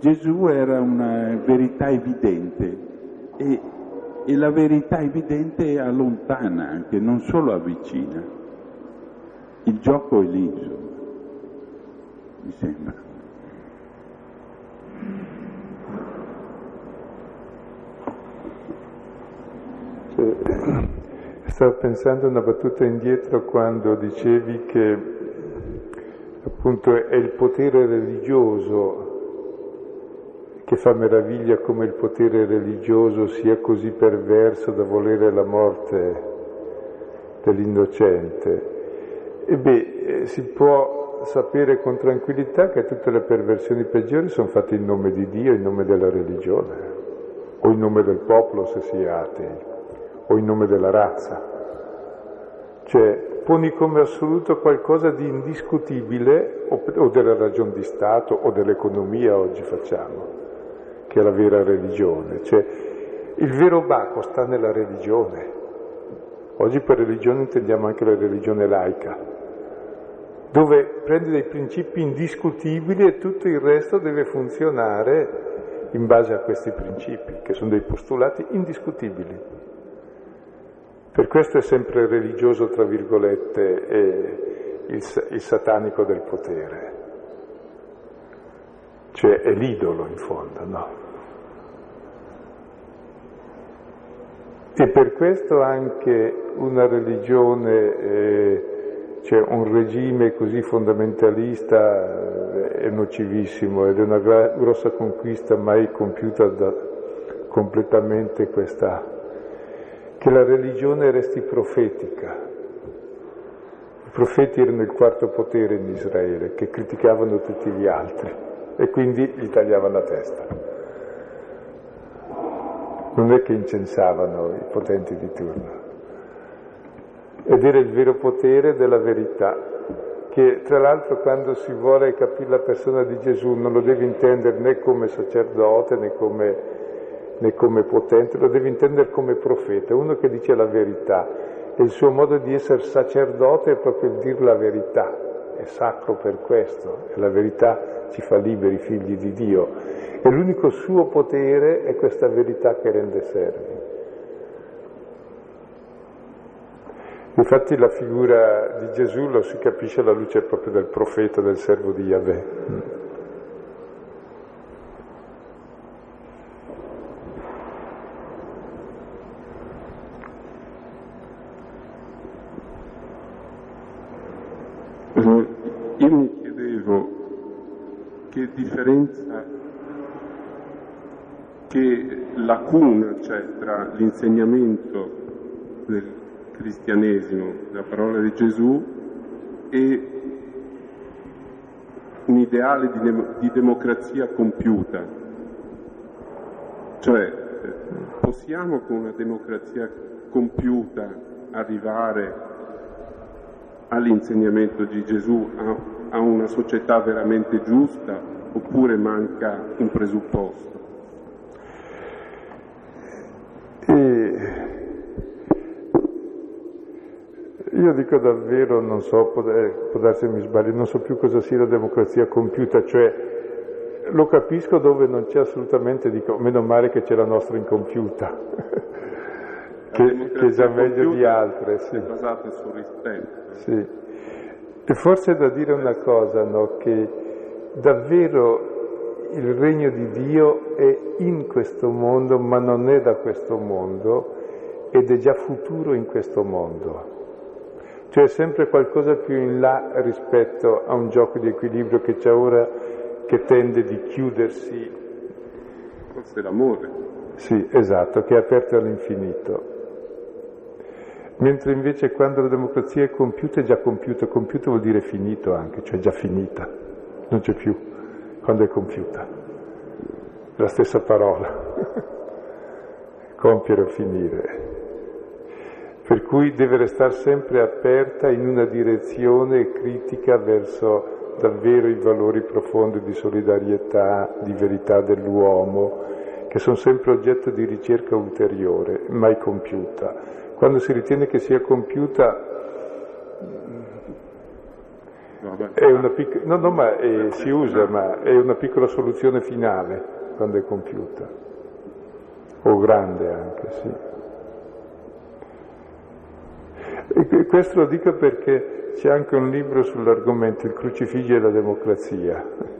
Gesù era una verità evidente e, e la verità evidente allontana anche, non solo avvicina. Il gioco è lì, insomma, mi sembra. <clears throat> Stavo pensando una battuta indietro quando dicevi che appunto è il potere religioso che fa meraviglia come il potere religioso sia così perverso da volere la morte dell'innocente. E beh, si può sapere con tranquillità che tutte le perversioni peggiori sono fatte in nome di Dio, in nome della religione, o in nome del popolo se si è atei o in nome della razza. Cioè poni come assoluto qualcosa di indiscutibile o, della ragione di Stato o dell'economia oggi facciamo, che è la vera religione. Cioè il vero baco sta nella religione. Oggi per religione intendiamo anche la religione laica, dove prendi dei principi indiscutibili e tutto il resto deve funzionare in base a questi principi, che sono dei postulati indiscutibili. Per questo è sempre religioso, tra virgolette, il, il satanico del potere. Cioè è l'idolo in fondo, no? E per questo anche una religione, eh, cioè un regime così fondamentalista eh, è nocivissimo ed è una gra- grossa conquista mai compiuta da completamente questa che la religione resti profetica, profeti erano il quarto potere in Israele, che criticavano tutti gli altri e quindi gli tagliavano la testa. Non è che incensavano i potenti di turno. Ed era il vero potere della verità, che tra l'altro quando si vuole capire la persona di Gesù non lo deve intendere né come sacerdote né come, né come potente, lo deve intendere come profeta, uno che dice la verità. E il suo modo di essere sacerdote è proprio il dire la verità, è sacro per questo, e la verità ci fa liberi figli di Dio. E l'unico suo potere è questa verità che rende servi. Infatti la figura di Gesù lo si capisce alla luce proprio del profeta, del servo di Yahweh. Io mi chiedevo che differenza, che lacuna c'è tra l'insegnamento del cristianesimo, la parola di Gesù, e un ideale di, de- di democrazia compiuta. Cioè, possiamo con una democrazia compiuta arrivare all'insegnamento di Gesù, a, a una società veramente giusta, oppure manca un presupposto? E io dico davvero, non so, può, può darsi mi sbaglio, non so più cosa sia la democrazia compiuta, cioè lo capisco dove non c'è assolutamente, dico, meno male che c'è la nostra incompiuta, che, che, è già meglio di altre. Sì. È basata sul rispetto. Sì. E forse è da dire una cosa, no? che davvero il regno di Dio è in questo mondo, ma non è da questo mondo, ed è già futuro in questo mondo. Cioè sempre qualcosa più in là rispetto a un gioco di equilibrio che c'è ora che tende di chiudersi. Forse l'amore. Sì, esatto, che è aperto all'infinito. Mentre invece quando la democrazia è compiuta è già compiuta, compiuta vuol dire finito anche, cioè già finita, non c'è più quando è compiuta. La stessa parola, compiere o finire per cui deve restare sempre aperta in una direzione critica verso davvero i valori profondi di solidarietà, di verità dell'uomo, che sono sempre oggetto di ricerca ulteriore, mai compiuta. Quando si ritiene che sia compiuta una piccola, no, no, ma è, si usa, ma è una piccola soluzione finale quando è compiuta, o grande anche, sì. E questo lo dico perché c'è anche un libro sull'argomento, il crucifiggio e la democrazia, <laughs>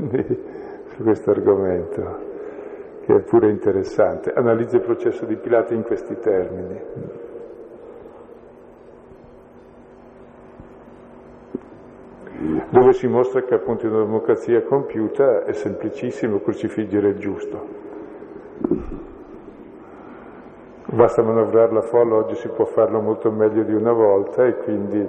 su questo argomento, che è pure interessante. Analizza il processo di Pilato in questi termini. Dove si mostra che appunto in una democrazia compiuta è semplicissimo crucifiggere il giusto. Basta manovrare la folla, oggi si può farlo molto meglio di una volta e quindi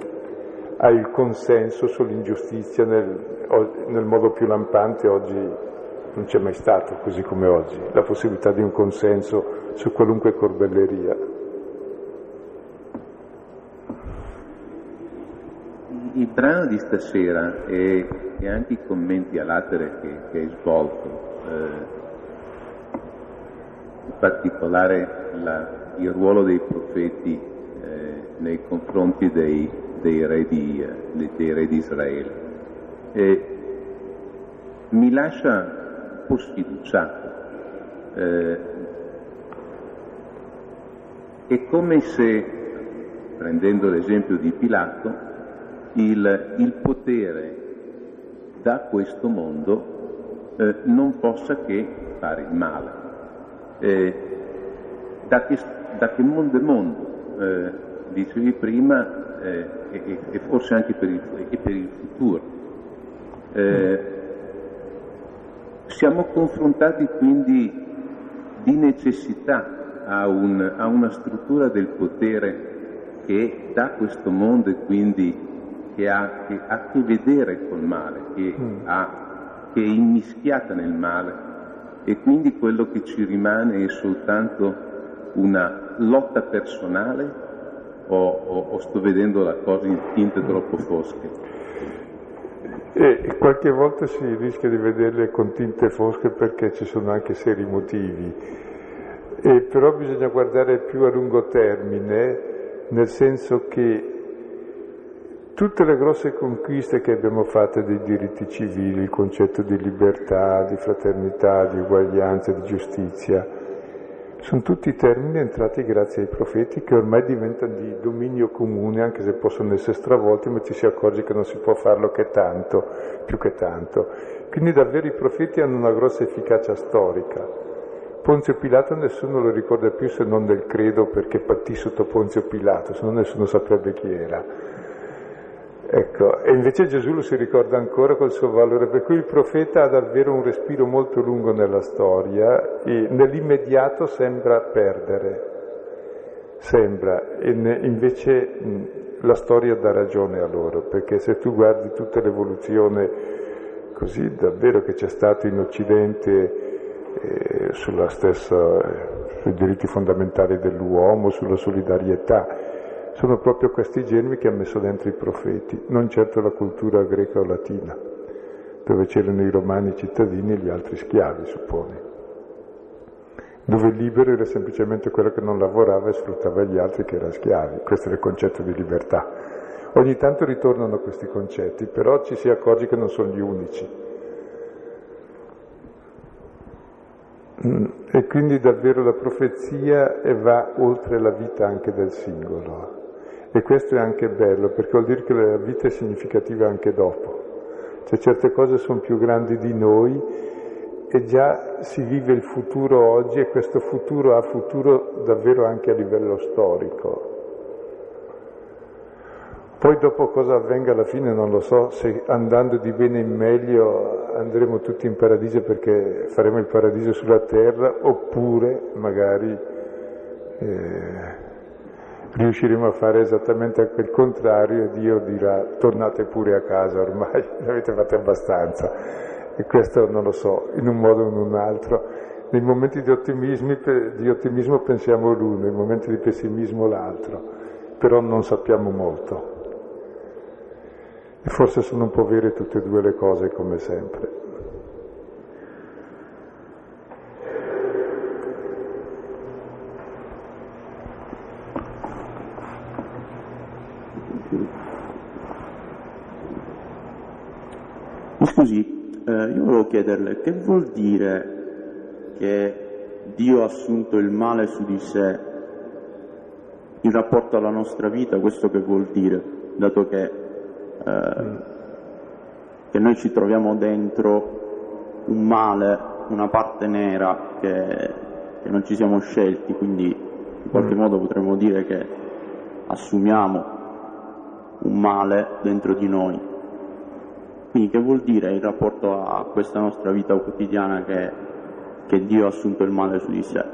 hai il consenso sull'ingiustizia nel, nel modo più lampante, oggi non c'è mai stato così come oggi, la possibilità di un consenso su qualunque corbelleria. Il brano di stasera e, e anche i commenti all'atere che, che hai svolto, eh, in particolare la, il ruolo dei profeti eh, nei confronti dei, dei, re di, eh, dei, re di, Israele. E mi lascia un po' sfiduciato. Eh, è come se, prendendo l'esempio di Pilato, il, il potere da questo mondo eh, non possa che fare il male eh, da, che, da, che, mondo è mondo, eh, dicevi prima, eh, e, e, forse anche per il, per il futuro. Eh, siamo confrontati quindi di necessità a, un, a, una struttura del potere che da questo mondo e quindi che ha, che ha a che vedere col male, che, Mm. ha, che è immischiata nel male e quindi quello che ci rimane è soltanto una lotta personale o, o- o sto vedendo la cosa in tinte troppo fosche? E qualche volta si rischia di vederle con tinte fosche perché ci sono anche seri motivi, e però bisogna guardare più a lungo termine, nel senso che tutte le grosse conquiste che abbiamo fatto dei diritti civili, il concetto di libertà, di fraternità, di uguaglianza, di giustizia, sono tutti termini entrati grazie ai profeti che ormai diventano di dominio comune, anche se possono essere stravolti, ma ci si accorge che non si può farlo che tanto, più che tanto. Quindi davvero i profeti hanno una grossa efficacia storica. Ponzio Pilato nessuno lo ricorda più se non nel credo perché patì sotto Ponzio Pilato, se no nessuno saprebbe chi era. Ecco, e invece Gesù lo si ricorda ancora col suo valore, per cui il profeta ha davvero un respiro molto lungo nella storia e nell'immediato sembra perdere, sembra, e invece la storia dà ragione a loro, perché se tu guardi tutta l'evoluzione così davvero che c'è stato in Occidente eh, sulla stessa, eh, sui diritti fondamentali dell'uomo, sulla solidarietà, sono proprio questi germi che ha messo dentro i profeti, non certo la cultura greca o latina, dove c'erano i romani cittadini e gli altri schiavi, supponi. Dove il libero era semplicemente quello che non lavorava e sfruttava gli altri che erano schiavi. Questo era il concetto di libertà. Ogni tanto ritornano questi concetti, però ci si accorge che non sono gli unici. Mm, E quindi davvero la profezia va oltre la vita anche del singolo. E questo è anche bello, perché vuol dire che la vita è significativa anche dopo. Cioè certe cose sono più grandi di noi e già si vive il futuro oggi e questo futuro ha futuro davvero anche a livello storico. Poi dopo cosa avvenga alla fine non lo so, se andando di bene in meglio andremo tutti in paradiso perché faremo il paradiso sulla terra oppure magari eh, riusciremo a fare esattamente il contrario e Dio dirà tornate pure a casa ormai, <laughs> ne avete fatto abbastanza. E questo non lo so, in un modo o in un altro. Nei momenti di, di ottimismo pensiamo l'uno, nei momenti di pessimismo l'altro, però non sappiamo molto. E forse sono un po' vere tutte e due le cose come sempre. Mi scusi, eh, io volevo chiederle che vuol dire che Dio ha assunto il male su di sé in rapporto alla nostra vita, questo che vuol dire, dato che, eh, che noi ci troviamo dentro un male, una parte nera che, che non ci siamo scelti, quindi in qualche modo potremmo dire che assumiamo un male dentro di noi. Quindi che vuol dire in rapporto a questa nostra vita quotidiana che, che Dio ha assunto il male su di sé?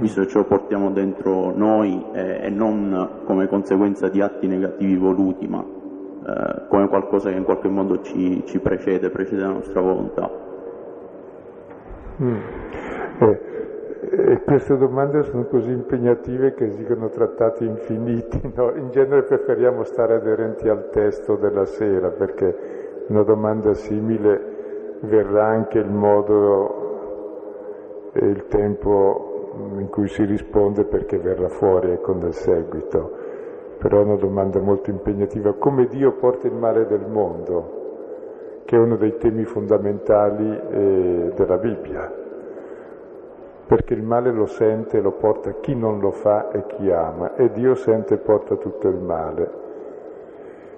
Visto che ce lo portiamo dentro noi e, e non come conseguenza di atti negativi voluti, ma eh, come qualcosa che in qualche modo ci, ci precede, precede la nostra volontà. Mm. Eh, e queste domande sono così impegnative che esigono trattati infiniti. no? In genere preferiamo stare aderenti al testo della sera perché una domanda simile verrà anche il modo e il tempo in cui si risponde perché verrà fuori ecco nel seguito. Però è una domanda molto impegnativa. Come Dio porta il male del mondo, che è uno dei temi fondamentali eh, della Bibbia perché il male lo sente e lo porta chi non lo fa e chi ama, e Dio sente e porta tutto il male.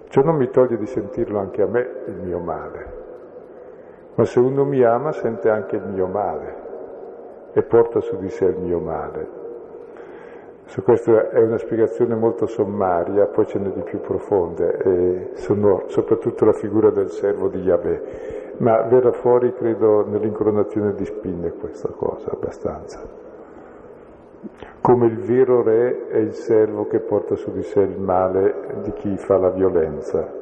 Ciò non mi toglie di sentirlo anche a me, il mio male, ma se uno mi ama sente anche il mio male e porta su di sé il mio male. Su questa è una spiegazione molto sommaria, poi ce n'è di più profonde, e sono soprattutto la figura del servo di Yahweh ma verrà fuori, credo, nell'incoronazione di spine questa cosa, abbastanza. come il vero re è il servo che porta su di sé il male di chi fa la violenza.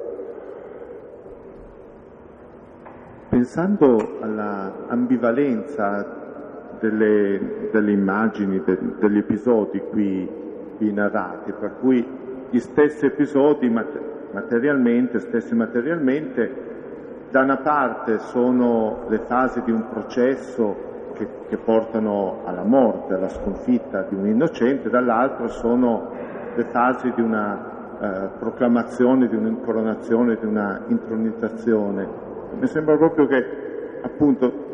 Pensando alla ambivalenza delle, delle immagini, de, degli episodi qui, qui, narrati, per cui gli stessi episodi materialmente, stessi materialmente, da una parte sono le fasi di un processo che, che portano alla morte, alla sconfitta di un innocente, dall'altro sono le fasi di una eh, proclamazione, di un'incoronazione, di una intronizzazione. Mi sembra proprio che appunto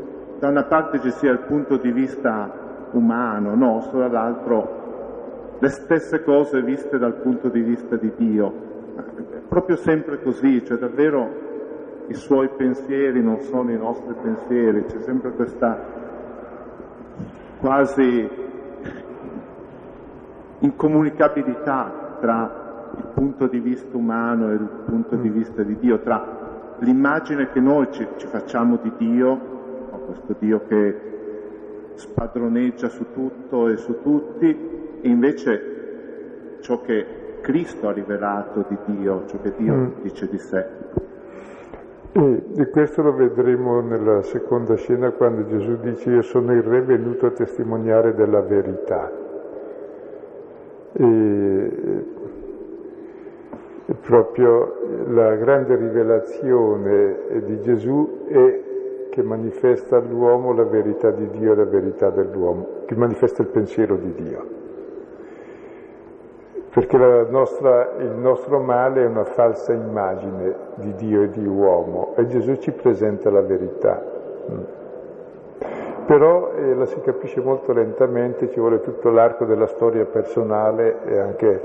da una parte ci sia il punto di vista umano nostro, dall'altro le stesse cose viste dal punto di vista di Dio. È proprio sempre così, cioè davvero i suoi pensieri non sono i nostri pensieri, c'è sempre questa quasi incomunicabilità tra il punto di vista umano e il punto di vista di Dio, tra l'immagine che noi ci, ci facciamo di Dio, questo Dio che spadroneggia su tutto e su tutti, e invece ciò che Cristo ha rivelato di Dio, ciò che Dio mm. dice di sé. E, e, questo lo vedremo nella seconda scena quando Gesù dice io sono il re venuto a testimoniare della verità. E, e proprio la grande rivelazione di Gesù è che manifesta all'uomo la verità di Dio e la verità dell'uomo, che manifesta il pensiero di Dio perché nostra, il nostro male è una falsa immagine di Dio e di uomo e Gesù ci presenta la verità. Mm. Però eh, la si capisce molto lentamente, ci vuole tutto l'arco della storia personale e anche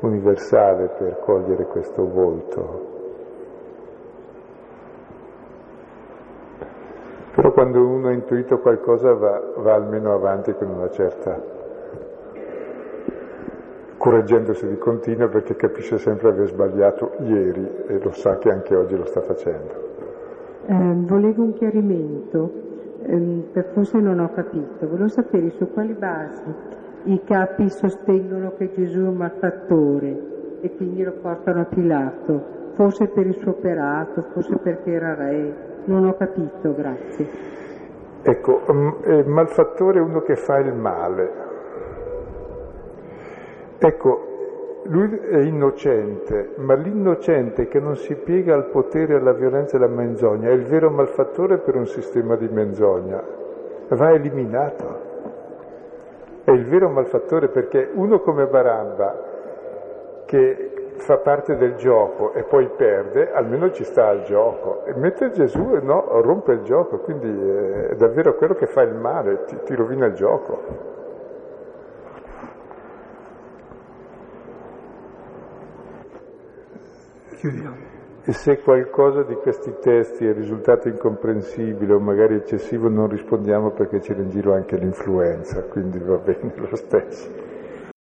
universale per cogliere questo volto. Quando uno ha intuito qualcosa va, va almeno avanti con una certa correggendosi di continuo perché capisce sempre aver sbagliato ieri e lo sa che anche oggi lo sta facendo. Eh, volevo un chiarimento, eh, forse non ho capito, volevo sapere su quali basi i capi sostengono che Gesù è un malfattore e quindi lo portano a Pilato, forse per il suo operato, forse perché era re, non ho capito, grazie. Ecco, um, malfattore è uno che fa il male, Ecco, lui è innocente, ma l'innocente che non si piega al potere, alla violenza e alla menzogna è il vero malfattore per un sistema di menzogna. Va eliminato. È il vero malfattore perché uno come Barabba, che fa parte del gioco e poi perde, almeno ci sta al gioco. E mentre Gesù no, rompe il gioco, quindi è davvero quello che fa il male, ti, ti rovina il gioco. Chiudiamo. E se qualcosa di questi testi è risultato incomprensibile o magari eccessivo non rispondiamo perché c'era in giro anche l'influenza, quindi va bene lo stesso.